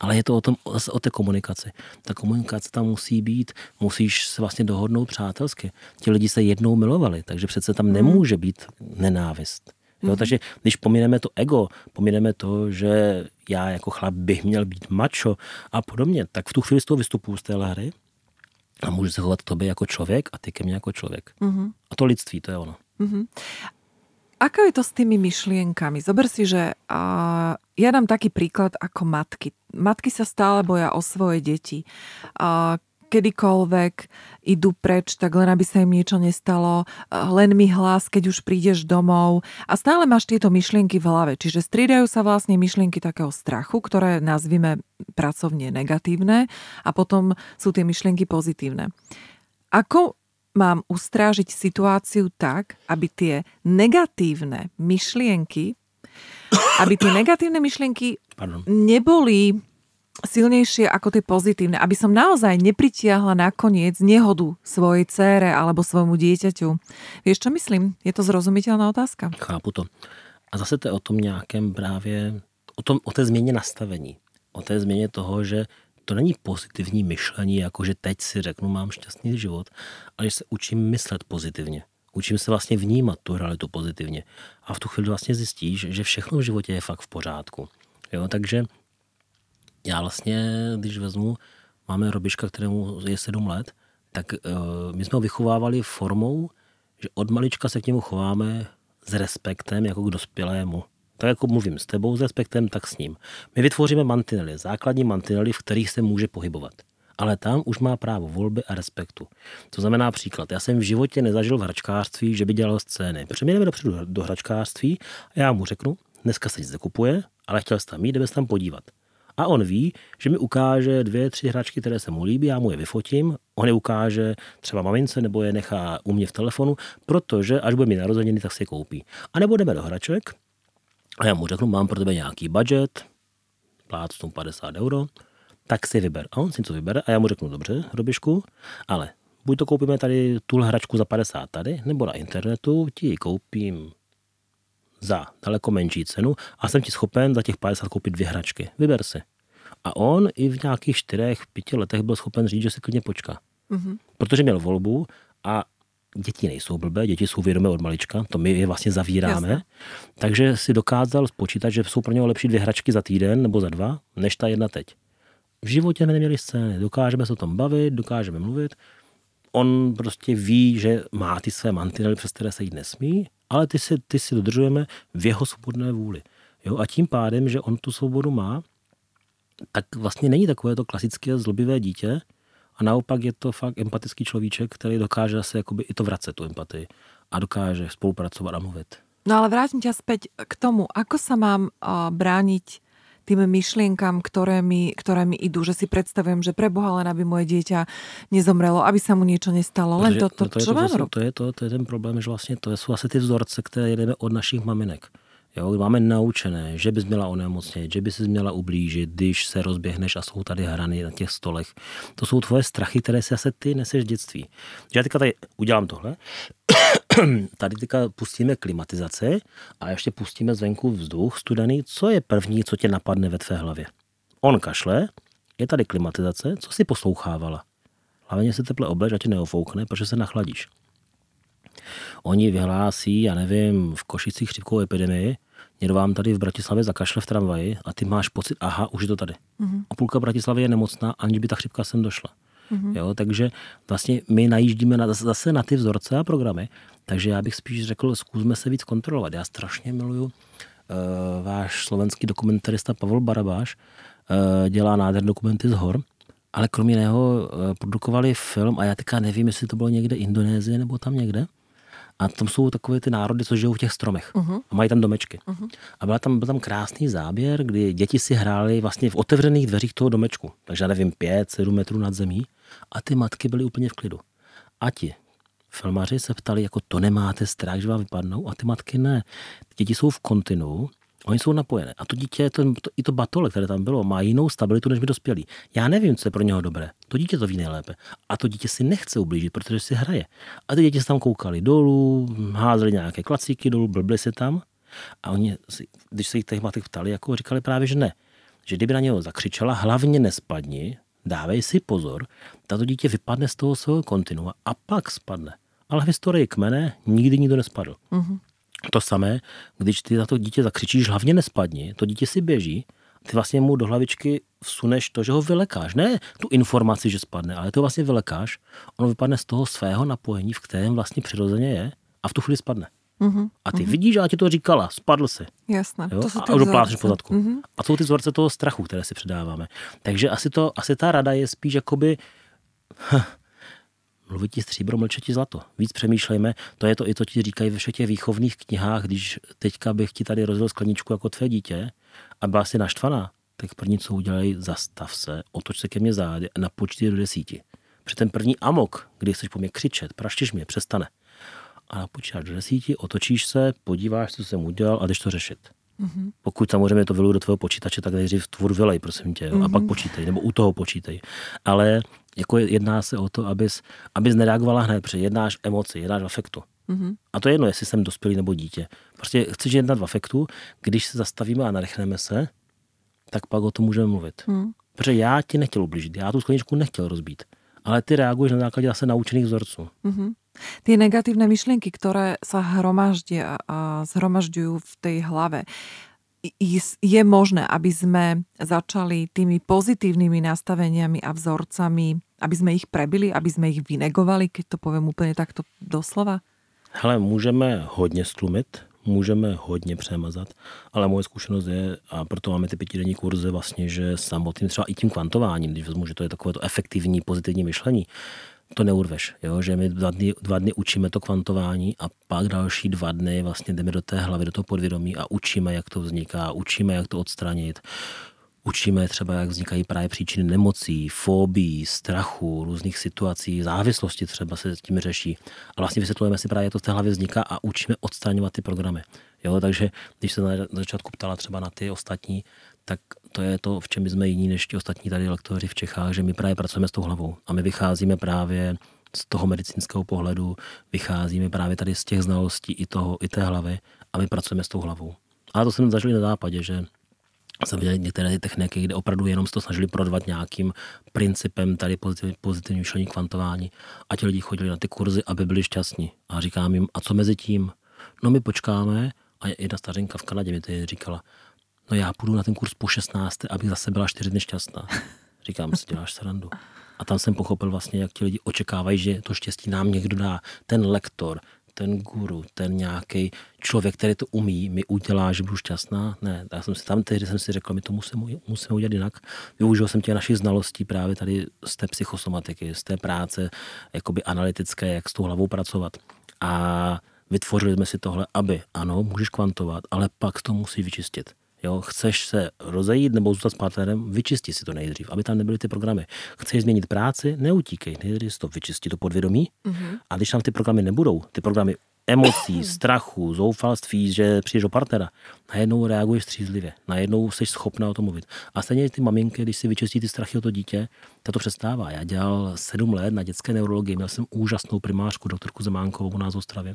Ale je to o, tom, o té komunikaci. Ta komunikace tam musí být, musíš se vlastně dohodnout přátelsky. Ti lidi se jednou milovali, takže přece tam mhm. nemůže být nenávist. Jo, mm. takže když pomineme to ego, pomineme to, že já jako chlap bych měl být macho a podobně, tak v tu chvíli z toho vystupuju z té hry a můžu se chovat k tobě jako člověk a ty ke mně jako člověk. Mm-hmm. A to lidství, to je ono. Mm-hmm. Ako je to s tými myšlienkami? Zober si, že uh, ja dám taký príklad ako matky. Matky sa stále boja o svoje deti. Uh, kedykoľvek idú preč, tak len aby sa im niečo nestalo, len mi hlas, keď už prídeš domov a stále máš tieto myšlienky v hlave. Čiže striedajú sa vlastne myšlienky takého strachu, ktoré nazvime pracovne negatívne a potom sú tie myšlienky pozitívne. Ako mám ustrážiť situáciu tak, aby tie negatívne myšlienky, aby tie negatívne myšlienky Pardon. neboli silnejšie ako tie pozitívne, aby som naozaj nepritiahla nakoniec nehodu svojej cére alebo svojmu dieťaťu. Vieš, čo myslím? Je to zrozumiteľná otázka? Chápu to. A zase to je o tom nějakém právě, o, tom, o té změně nastavení. O té změně toho, že to není pozitivní myšlení, jako že teď si řeknu, mám šťastný život, ale že se učím myslet pozitivně. Učím se vlastně vnímat tu realitu pozitivně. A v tu chvíli vlastně zjistíš, že všechno v životě je fakt v pořádku. Jo, takže já vlastně, když vezmu, máme Robiška, kterému je sedm let, tak uh, my jsme ho vychovávali formou, že od malička se k němu chováme s respektem jako k dospělému tak jako mluvím s tebou s respektem, tak s ním. My vytvoříme mantinely, základní mantinely, v kterých se může pohybovat. Ale tam už má právo volby a respektu. To znamená příklad. Já jsem v životě nezažil v hračkářství, že by dělal scény. Přeměneme dopředu do hračkářství a já mu řeknu, dneska se nic nekupuje, ale chtěl jsem tam jít, jdeme se tam podívat. A on ví, že mi ukáže dvě, tři hračky, které se mu líbí, já mu je vyfotím, on je ukáže třeba mamince nebo je nechá u mě v telefonu, protože až bude mi narozeniny, tak si je koupí. A nebo jdeme do hraček a já mu řeknu, mám pro tebe nějaký budget, plácnu 50 euro, tak si vyber. A on si to vybere a já mu řeknu, dobře, Robišku, ale buď to koupíme tady tu hračku za 50 tady, nebo na internetu ti ji koupím za daleko menší cenu a jsem ti schopen za těch 50 koupit dvě hračky. Vyber si. A on i v nějakých čtyřech, pěti letech byl schopen říct, že si klidně počká. Mm-hmm. Protože měl volbu a děti nejsou blbé, děti jsou vědomé od malička, to my je vlastně zavíráme. Jasne. Takže si dokázal spočítat, že jsou pro něho lepší dvě hračky za týden nebo za dva, než ta jedna teď. v životě neměli scény. Dokážeme se o tom bavit, dokážeme mluvit. On prostě ví, že má ty své mantinely, přes které se jít nesmí, ale ty si, ty si dodržujeme v jeho svobodné vůli. Jo? A tím pádem, že on tu svobodu má, tak vlastně není takové to klasické zlobivé dítě, a naopak je to fakt empatický človíček, který dokáže se jakoby i to vracet, tu empatii. A dokáže spolupracovat a mluvit. No ale vrátim ťa späť k tomu, ako sa mám uh, brániť tým myšlienkam, ktoré mi, ktoré mi idú, že si predstavujem, že preboha len aby moje dieťa nezomrelo, aby sa mu niečo nestalo, len to, to, no to, čo to, mám to, to, je to, to je ten problém, že vlastně to jsou asi ty vzorce, které jedeme od našich maminek. Jo, máme naučené, že bys měla onemocnit, že bys si měla ublížit, když se rozběhneš a jsou tady hrany na těch stolech. To jsou tvoje strachy, které si asi ty neseš v dětství. Já teďka tady udělám tohle, tady teďka pustíme klimatizaci a ještě pustíme zvenku vzduch studený. Co je první, co tě napadne ve tvé hlavě? On kašle, je tady klimatizace, co si poslouchávala? Hlavně se teple oblež, ať tě neofoukne, protože se nachladíš. Oni vyhlásí, já nevím, v Košicích chřipkovou epidemii, někdo vám tady v Bratislavě zakašle v tramvaji a ty máš pocit, aha, už je to tady. Mm-hmm. A půlka Bratislavy je nemocná, aniž by ta chřipka sem došla. Mm-hmm. Jo, takže vlastně my najíždíme na, zase na ty vzorce a programy, takže já bych spíš řekl, zkusme se víc kontrolovat. Já strašně miluju uh, váš slovenský dokumentarista Pavel Barabáš, uh, dělá nádherné dokumenty z hor, ale kromě něho uh, produkovali film a já teďka nevím, jestli to bylo někde Indonésie nebo tam někde, a tam jsou takové ty národy, co žijou v těch stromech. Uh-huh. A mají tam domečky. Uh-huh. A byl tam, byl tam krásný záběr, kdy děti si hrály vlastně v otevřených dveřích toho domečku. Takže já nevím, pět, sedm metrů nad zemí. A ty matky byly úplně v klidu. A ti filmaři se ptali, jako to nemáte strach, že vám vypadnou? A ty matky ne. Děti jsou v kontinu Oni jsou napojené. A to dítě, to, to, i to batole, které tam bylo, má jinou stabilitu než my dospělí. Já nevím, co je pro něho dobré. To dítě to ví nejlépe. A to dítě si nechce ublížit, protože si hraje. A ty děti se tam koukali dolů, házeli nějaké klacíky dolů, blbli se tam. A oni, když se jich těch matek ptali, jako říkali právě, že ne. Že kdyby na něho zakřičela, hlavně nespadni, dávej si pozor, tato dítě vypadne z toho svého kontinua a pak spadne. Ale v historii kmene nikdy nikdo nespadl. Mm-hmm. To samé, když ty na to dítě zakřičíš, hlavně nespadni, to dítě si běží, ty vlastně mu do hlavičky vsuneš to, že ho vylekáš. Ne tu informaci, že spadne, ale to vlastně vylekáš. Ono vypadne z toho svého napojení, v kterém vlastně přirozeně je a v tu chvíli spadne. Uh-huh, a ty uh-huh. vidíš, že já ti to říkala, spadl si. Jasné. Jo? To jsou a už po pozadku. Uh-huh. A jsou ty vzorce toho strachu, které si předáváme. Takže asi, to, asi ta rada je spíš jakoby, mluvit ti stříbro, mlčet ti zlato. Víc přemýšlejme, to je to i to ti říkají ve všech těch výchovných knihách, když teďka bych ti tady rozdělil skleničku jako tvé dítě a byla si naštvaná, tak první, co udělej, zastav se, otoč se ke mně zády a napočti do desíti. Při ten první amok, kdy chceš po mě křičet, praštiš mě, přestane. A napočítáš do desíti, otočíš se, podíváš, co jsem udělal a jdeš to řešit. Mm-hmm. Pokud samozřejmě to vyluju do tvého počítače, tak nejdřív tvůr vylej, prosím tě, jo? Mm-hmm. a pak mhm. počítej, nebo u toho počítej. Ale jako jedná se o to, abys, abys nereagovala hned, protože jednáš emoci, jednáš v afektu. Mm-hmm. A to je jedno, jestli jsem dospělý nebo dítě. Prostě chceš jednat v afektu, když se zastavíme a nadechneme se, tak pak o tom můžeme mluvit. Mm. Protože já ti nechtěl ublížit, já tu skleničku nechtěl rozbít. Ale ty reaguješ na základě zase naučených vzorců. Mm-hmm. Tie negatívne myšlienky, ktoré sa hromaždia a zhromažďujú v tej hlave, je možné, aby sme začali tými pozitívnymi nastaveniami a vzorcami, aby sme ich prebili, aby sme ich vynegovali, keď to poviem úplne takto doslova? Hele, můžeme hodně stlumit, můžeme hodně přemazat, ale moje zkušenost je, a proto máme ty pětidenní kurzy vlastně, že samotným třeba i tím kvantováním, když vezmu, že to je takové to efektivní pozitivní myšlení, to neurveš, jo? že my dva dny, dva dny učíme to kvantování a pak další dva dny vlastně jdeme do té hlavy, do toho podvědomí a učíme, jak to vzniká, učíme, jak to odstranit. Učíme třeba, jak vznikají právě příčiny nemocí, fóbií, strachu, různých situací, závislosti třeba se s tím řeší. A vlastně vysvětlujeme si právě, jak to v té hlavě vzniká a učíme odstraňovat ty programy. Jo, takže když se na začátku ptala třeba na ty ostatní, tak to je to, v čem jsme jiní než ti ostatní tady lektoři v Čechách, že my právě pracujeme s tou hlavou a my vycházíme právě z toho medicínského pohledu, vycházíme právě tady z těch znalostí i, toho, i té hlavy a my pracujeme s tou hlavou. A to jsem zažil na západě, že jsem viděl některé ty techniky, kde opravdu jenom se to snažili prodvat nějakým principem tady pozitivní, pozitivní myšlení, kvantování a ti lidi chodili na ty kurzy, aby byli šťastní. A říkám jim, a co mezi tím? No my počkáme a jedna stařenka v Kanadě mi to říkala, no já půjdu na ten kurz po 16, abych zase byla čtyři dny šťastná. Říkám si, děláš srandu. A tam jsem pochopil vlastně, jak ti lidi očekávají, že to štěstí nám někdo dá. Ten lektor, ten guru, ten nějaký člověk, který to umí, mi udělá, že budu šťastná. Ne, já jsem si tam tehdy jsem si řekl, my to musíme, musíme udělat jinak. Využil jsem těch našich znalostí právě tady z té psychosomatiky, z té práce jakoby analytické, jak s tou hlavou pracovat. A vytvořili jsme si tohle, aby ano, můžeš kvantovat, ale pak to musí vyčistit. Jo, chceš se rozejít nebo zůstat s partnerem, vyčisti si to nejdřív, aby tam nebyly ty programy. Chceš změnit práci, neutíkej, nejdřív si to vyčistí to podvědomí. Mm-hmm. A když tam ty programy nebudou, ty programy emocí, strachu, zoufalství, že přijdeš do partnera, najednou reaguješ střízlivě, najednou jsi schopná o tom mluvit. A stejně ty maminky, když si vyčistí ty strachy o to dítě, to to přestává. Já dělal sedm let na dětské neurologii, měl jsem úžasnou primářku, doktorku Zemánkovou u nás v Ostravě.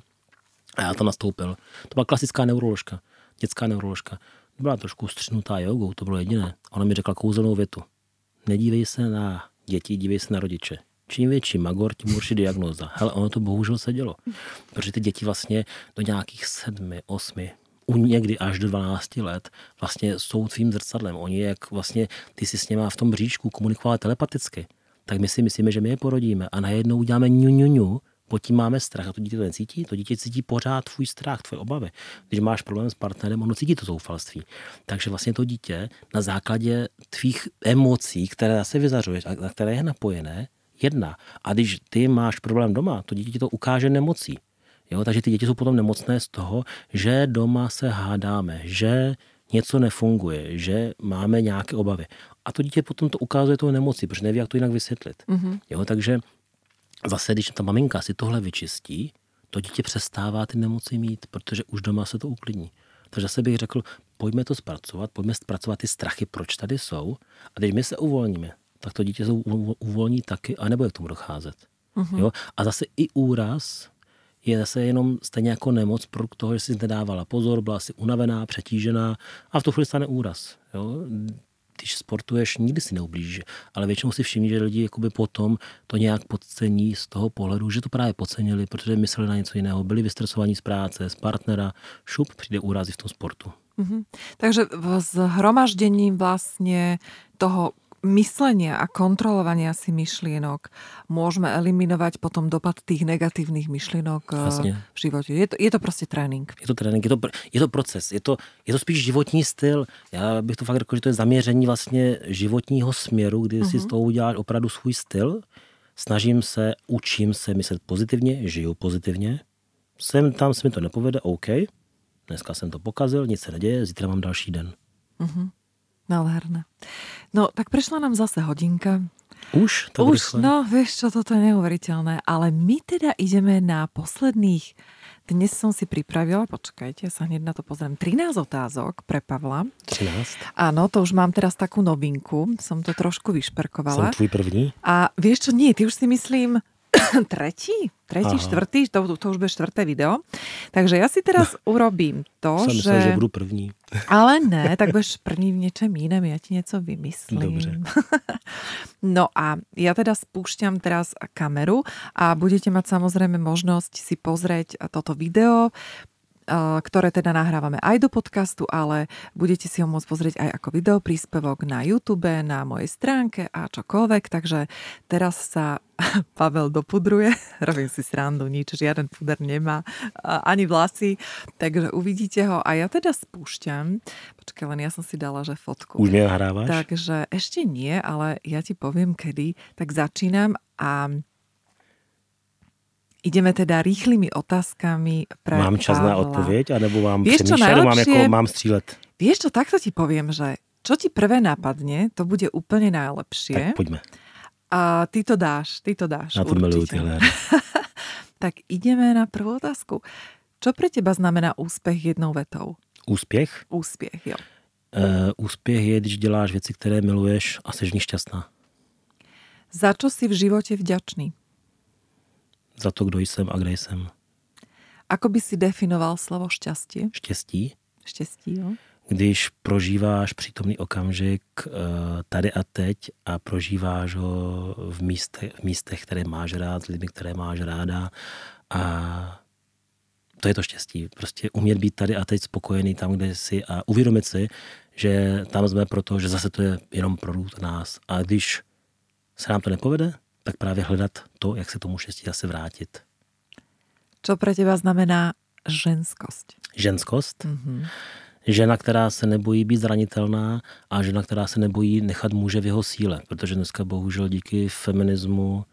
A já tam nastoupil. To byla klasická neuroložka, dětská neuroložka byla trošku střinutá jogou, to bylo jediné. Ona mi řekla kouzelnou větu. Nedívej se na děti, dívej se na rodiče. Čím větší magor, tím horší diagnóza. Hele, ono to bohužel se dělo. Protože ty děti vlastně do nějakých sedmi, osmi, u někdy až do 12 let vlastně jsou tvým zrcadlem. Oni jak vlastně ty si s něma v tom bříčku komunikovali telepaticky, tak my si myslíme, že my je porodíme a najednou uděláme ňu, ňu, ňu pod tím máme strach a to dítě to necítí. To dítě cítí pořád tvůj strach, tvoje obavy. Když máš problém s partnerem, ono cítí to zoufalství. Takže vlastně to dítě na základě tvých emocí, které se vyzařuješ a na které je napojené, jedna. A když ty máš problém doma, to dítě ti to ukáže nemocí. Jo? Takže ty děti jsou potom nemocné z toho, že doma se hádáme, že něco nefunguje, že máme nějaké obavy. A to dítě potom to ukazuje tou nemocí, protože neví, jak to jinak vysvětlit. Mm-hmm. Jo? Takže zase, když ta maminka si tohle vyčistí, to dítě přestává ty nemoci mít, protože už doma se to uklidní. Takže zase bych řekl, pojďme to zpracovat, pojďme zpracovat ty strachy, proč tady jsou. A když my se uvolníme, tak to dítě se uvolní taky a nebude k tomu docházet. Uh-huh. Jo? A zase i úraz je zase jenom stejně jako nemoc pro toho, že si nedávala pozor, byla si unavená, přetížená a v tu chvíli stane úraz. Jo? Když sportuješ, nikdy si neublížíš. Ale většinou si všimni, že lidi jakoby potom to nějak podcení z toho pohledu, že to právě podcenili, protože mysleli na něco jiného. Byli vystresovaní z práce, z partnera. Šup, přijde úrazy v tom sportu. Mm-hmm. Takže v zhromaždení vlastně toho myslenia a kontrolovania si myšlienok môžeme eliminovať potom dopad tých negatívnych myšlienok eh, Jasne. v živote. Je to, je to prostě trénink. Je to trénink, je to, je to proces, je to, je to spíš životní styl. Já bych to fakt řekl, že to je zaměření vlastně životního směru, kdy uh-huh. si z mhm. toho uděláš opravdu svůj styl. Snažím se, učím se myslet pozitivně, žiju pozitivně. Sem tam se mi to nepovede, OK. Dneska jsem to pokazil, nic se neděje, zítra mám další den. Uh-huh. Nádherné. No, tak prišla nám zase hodinka. Už? Tak Už, rýchle. no vieš čo, toto je neuveriteľné. Ale my teda ideme na posledných dnes som si pripravila, počkajte, sa hneď na to pozriem, 13 otázok pre Pavla. 13? Áno, to už mám teraz takú novinku, som to trošku vyšperkovala. Som tvůj první? A vieš čo, nie, ty už si myslím, tretí, tretí, Aha. štvrtý, to, to už bude štvrté video. Takže ja si teraz no. urobím to, Jsem že... Myslel, že budu první. Ale ne, tak budeš první v něčem jiném, ja ti něco vymyslím. Dobře. No a ja teda spúšťam teraz kameru a budete mať samozrejme možnosť si pozrieť toto video, ktoré teda nahrávame aj do podcastu, ale budete si ho môcť pozrieť aj ako video príspevok na YouTube, na mojej stránke a čokoľvek. Takže teraz sa Pavel dopudruje, robím si srandu, nič, žiaden puder nemá, ani vlasy, takže uvidíte ho. A ja teda spúšťam, počkaj, len ja som si dala, že fotku. Už nahrávaš? Takže ešte nie, ale ja ti poviem kedy. Tak začínam a Ideme teda rýchlymi otázkami pre Mám čas Pavla. na odpověď, anebo mám Vieš, přemýšľať, mám, jako, mám střílet? Vieš čo, takto ti poviem, že čo ti prvé napadne, to bude úplne najlepšie. Tak poďme. A ty to dáš, ty to dáš. Na to tyhle. tak ideme na prvú otázku. Čo pre teba znamená úspech jednou vetou? Úspěch? Úspěch, jo. Uh, úspěch je, když děláš věci, které miluješ a jsi v nich šťastná. Za čo si v živote vďačný? Za to, kdo jsem a kde jsem. Ako by si definoval slovo šťastie? Štěstí. Štěstí, jo. Když prožíváš přítomný okamžik eh, tady a teď a prožíváš ho v místech, v místech které máš rád, s lidmi, které máš ráda a to je to štěstí. Prostě umět být tady a teď spokojený tam, kde jsi a uvědomit si, že tam jsme proto, že zase to je jenom produkt nás. A když se nám to nepovede, tak právě hledat to, jak se tomu štěstí zase vrátit. Co pro těba znamená ženskost? Ženskost? Mm-hmm. Žena, která se nebojí být zranitelná a žena, která se nebojí nechat muže v jeho síle, protože dneska bohužel díky feminismu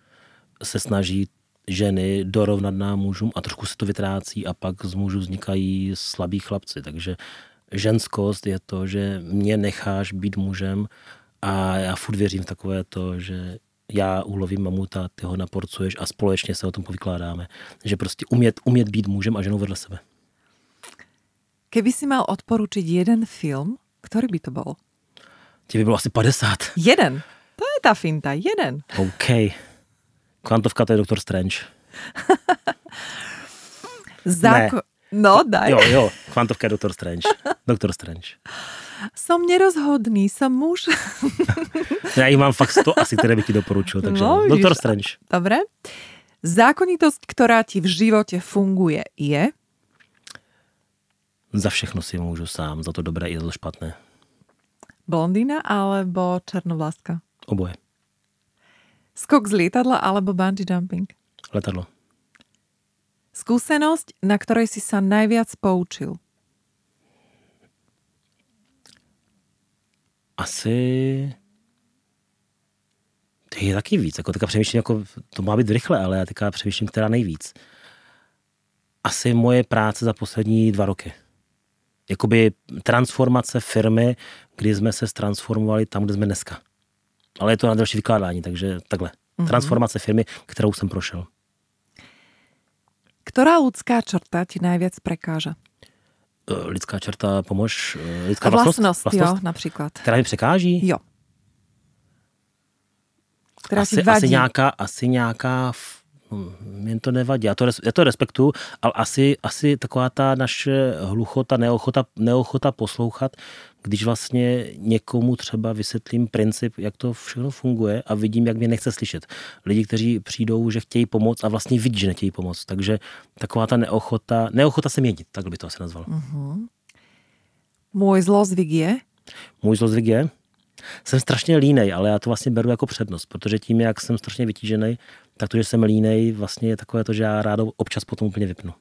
se snaží ženy dorovnat nám mužům a trošku se to vytrácí a pak z mužů vznikají slabí chlapci. Takže ženskost je to, že mě necháš být mužem a já furt věřím v takové to, že já ulovím mamuta, ty ho naporcuješ a společně se o tom povykládáme. Že prostě umět, umět být mužem a ženou vedle sebe. Keby si mal odporučiť jeden film, který by to byl? Ti by bylo asi 50. Jeden? To je ta finta, jeden. OK. Kvantovka to je Doktor Strange. Záko... Ne. No, daj. Jo, jo, kvantovka je Doktor Strange. Doktor Strange. Som nerozhodný, som muž. Já jich mám fakt 100 asi, které bych ti doporučil. Takže no, Doktor Strange. Dobre. Zákonitost, která ti v životě funguje, je? Za všechno si můžu sám, za to dobré i za to špatné. Blondýna alebo černovláska? Oboje. Skok z lietadla alebo bungee jumping? Letadlo. Skúsenosť, na ktorej si sa najviac poučil? Asi... To je taky víc. Jako teďka přemýšlím, jako, to má být rychle, ale já teďka přemýšlím, která nejvíc. Asi moje práce za poslední dva roky. Jakoby transformace firmy, kdy jsme se transformovali tam, kde jsme dneska. Ale je to na další vykládání, takže takhle. Mm-hmm. Transformace firmy, kterou jsem prošel. Která lidská črta ti nejvíc prekáža? Eh, lidská čerta, pomož, eh, lidská vlastnost, vlastnost, vlastnost, jo, například. Která mi překáží? Jo. Která asi, asi nějaká, asi nějaká mě to nevadí, já to, já to respektuju, ale asi, asi taková ta naše hluchota, neochota, neochota poslouchat, když vlastně někomu třeba vysvětlím princip, jak to všechno funguje a vidím, jak mě nechce slyšet. Lidi, kteří přijdou, že chtějí pomoct a vlastně vidí, že nechtějí pomoct. Takže taková ta neochota, neochota se měnit, tak by to asi nazval. Uh-huh. Můj zlozvyk je? Můj zlozvyk je? Jsem strašně línej, ale já to vlastně beru jako přednost, protože tím, jak jsem strašně vytížený, tak to, že jsem línej, vlastně je takové to, že já rád občas potom úplně vypnu.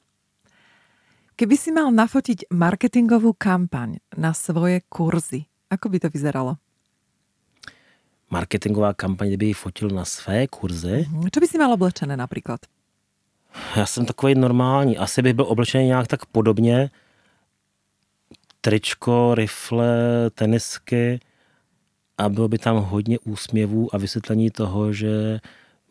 Keby si mal nafotiť marketingovou kampaň na svoje kurzy, ako by to vyzeralo? Marketingová kampaň, kdyby ji fotil na své kurzy. Co by si mal oblečené například? Já jsem takový normální. Asi bych byl oblečený nějak tak podobně. Tričko, rifle, tenisky a bylo by tam hodně úsměvů a vysvětlení toho, že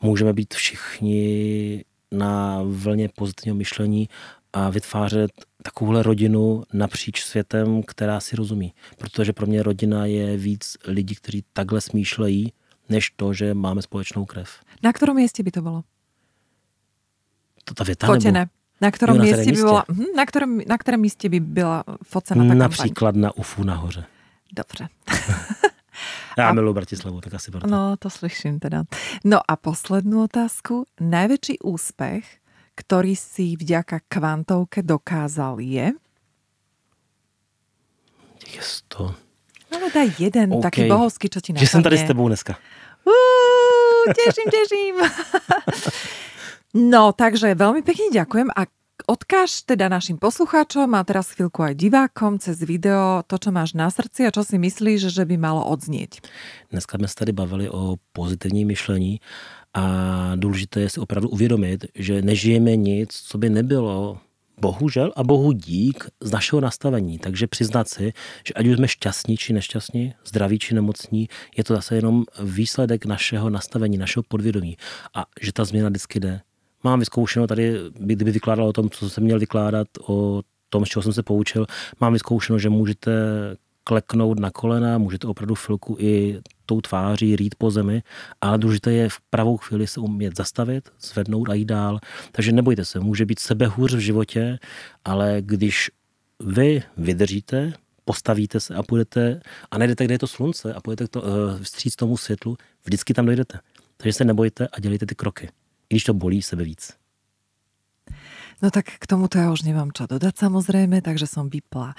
můžeme být všichni na vlně pozitivního myšlení a vytvářet takovouhle rodinu napříč světem, která si rozumí. Protože pro mě rodina je víc lidí, kteří takhle smýšlejí, než to, že máme společnou krev. Na kterém místě by to bylo? To ta věta Fotěné. Nebo? Na kterém jo, místě by byla, hm, na kterém, na kterém místě by byla focena ta Například kampaň? na UFU nahoře. Dobře. Já a... miluji Bratislavu, tak asi proto. No, to slyším teda. No a poslední otázku. Největší úspěch, který si vďaka kvantovke dokázal, je? Je to. No, daj jeden, okay. taký bohovský, čo ti napadne. Že jsem tady s tebou dneska. Uh, těším, těším. no, takže velmi pěkně děkujem a odkáž teda našim poslucháčom a teraz chvíľku aj divákom cez video to, čo máš na srdci a čo si myslíš, že by malo odznieť. Dneska jsme se tady bavili o pozitivním myšlení a důležité je si opravdu uvědomit, že nežijeme nic, co by nebylo bohužel a bohu dík z našeho nastavení. Takže přiznat si, že ať už jsme šťastní či nešťastní, zdraví či nemocní, je to zase jenom výsledek našeho nastavení, našeho podvědomí. A že ta změna vždycky jde mám vyzkoušeno tady, kdyby vykládal o tom, co jsem měl vykládat, o tom, z čeho jsem se poučil, mám vyzkoušeno, že můžete kleknout na kolena, můžete opravdu chvilku i tou tváří rýt po zemi, ale důležité je v pravou chvíli se umět zastavit, zvednout a jít dál. Takže nebojte se, může být sebehůř v životě, ale když vy vydržíte, postavíte se a půjdete a najdete, kde je to slunce a půjdete to, uh, vstříc tomu světlu, vždycky tam dojdete. Takže se nebojte a dělejte ty kroky i když to bolí sebe víc. No tak k tomuto ja už nemám čo dodať samozrejme, takže som vypla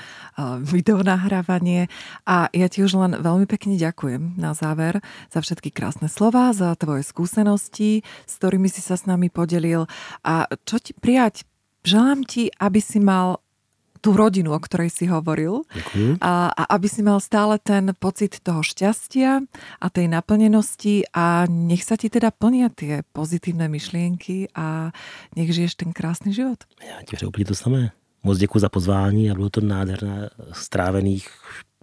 video nahrávanie a ja ti už len veľmi pekne ďakujem na záver za všetky krásne slova, za tvoje skúsenosti, s ktorými si sa s nami podelil a čo ti prijať? Želám ti, aby si mal tú rodinu, o ktorej si hovoril. A, a aby si mal stále ten pocit toho šťastia a tej naplnenosti a nech sa ti teda plnia tie pozitívne myšlienky a nech žiješ ten krásný život. Já ti přeju úplně to samé. Moc děkuji za pozvání a bylo to nádherné strávených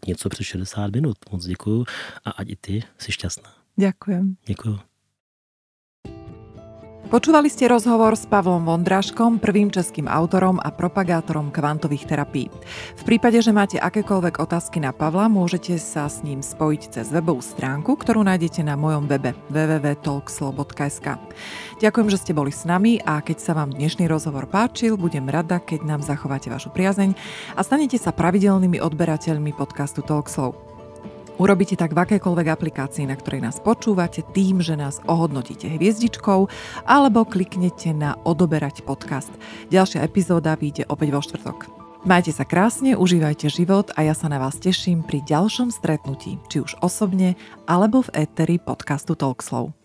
něco přes 60 minut. Moc děkuji a ať i ty jsi šťastná. Ďakujem. Děkuji. Počúvali ste rozhovor s Pavlom Vondráškom, prvým českým autorom a propagátorom kvantových terapií. V prípade, že máte akékoľvek otázky na Pavla, môžete sa s ním spojiť cez webovú stránku, ktorú nájdete na mojom webe www.talkslow.sk. Ďakujem, že ste boli s nami a keď sa vám dnešný rozhovor páčil, budem rada, keď nám zachováte vašu priazeň a stanete sa pravidelnými odberateľmi podcastu Talkslow. Urobíte tak v akékoľvek aplikácii, na ktorej nás počúvate, tým, že nás ohodnotíte hviezdičkou alebo kliknete na odoberať podcast. Ďalšia epizóda vyjde opäť vo štvrtok. Majte sa krásne, užívajte život a ja sa na vás teším pri ďalšom stretnutí, či už osobne alebo v éteri podcastu Talkslow.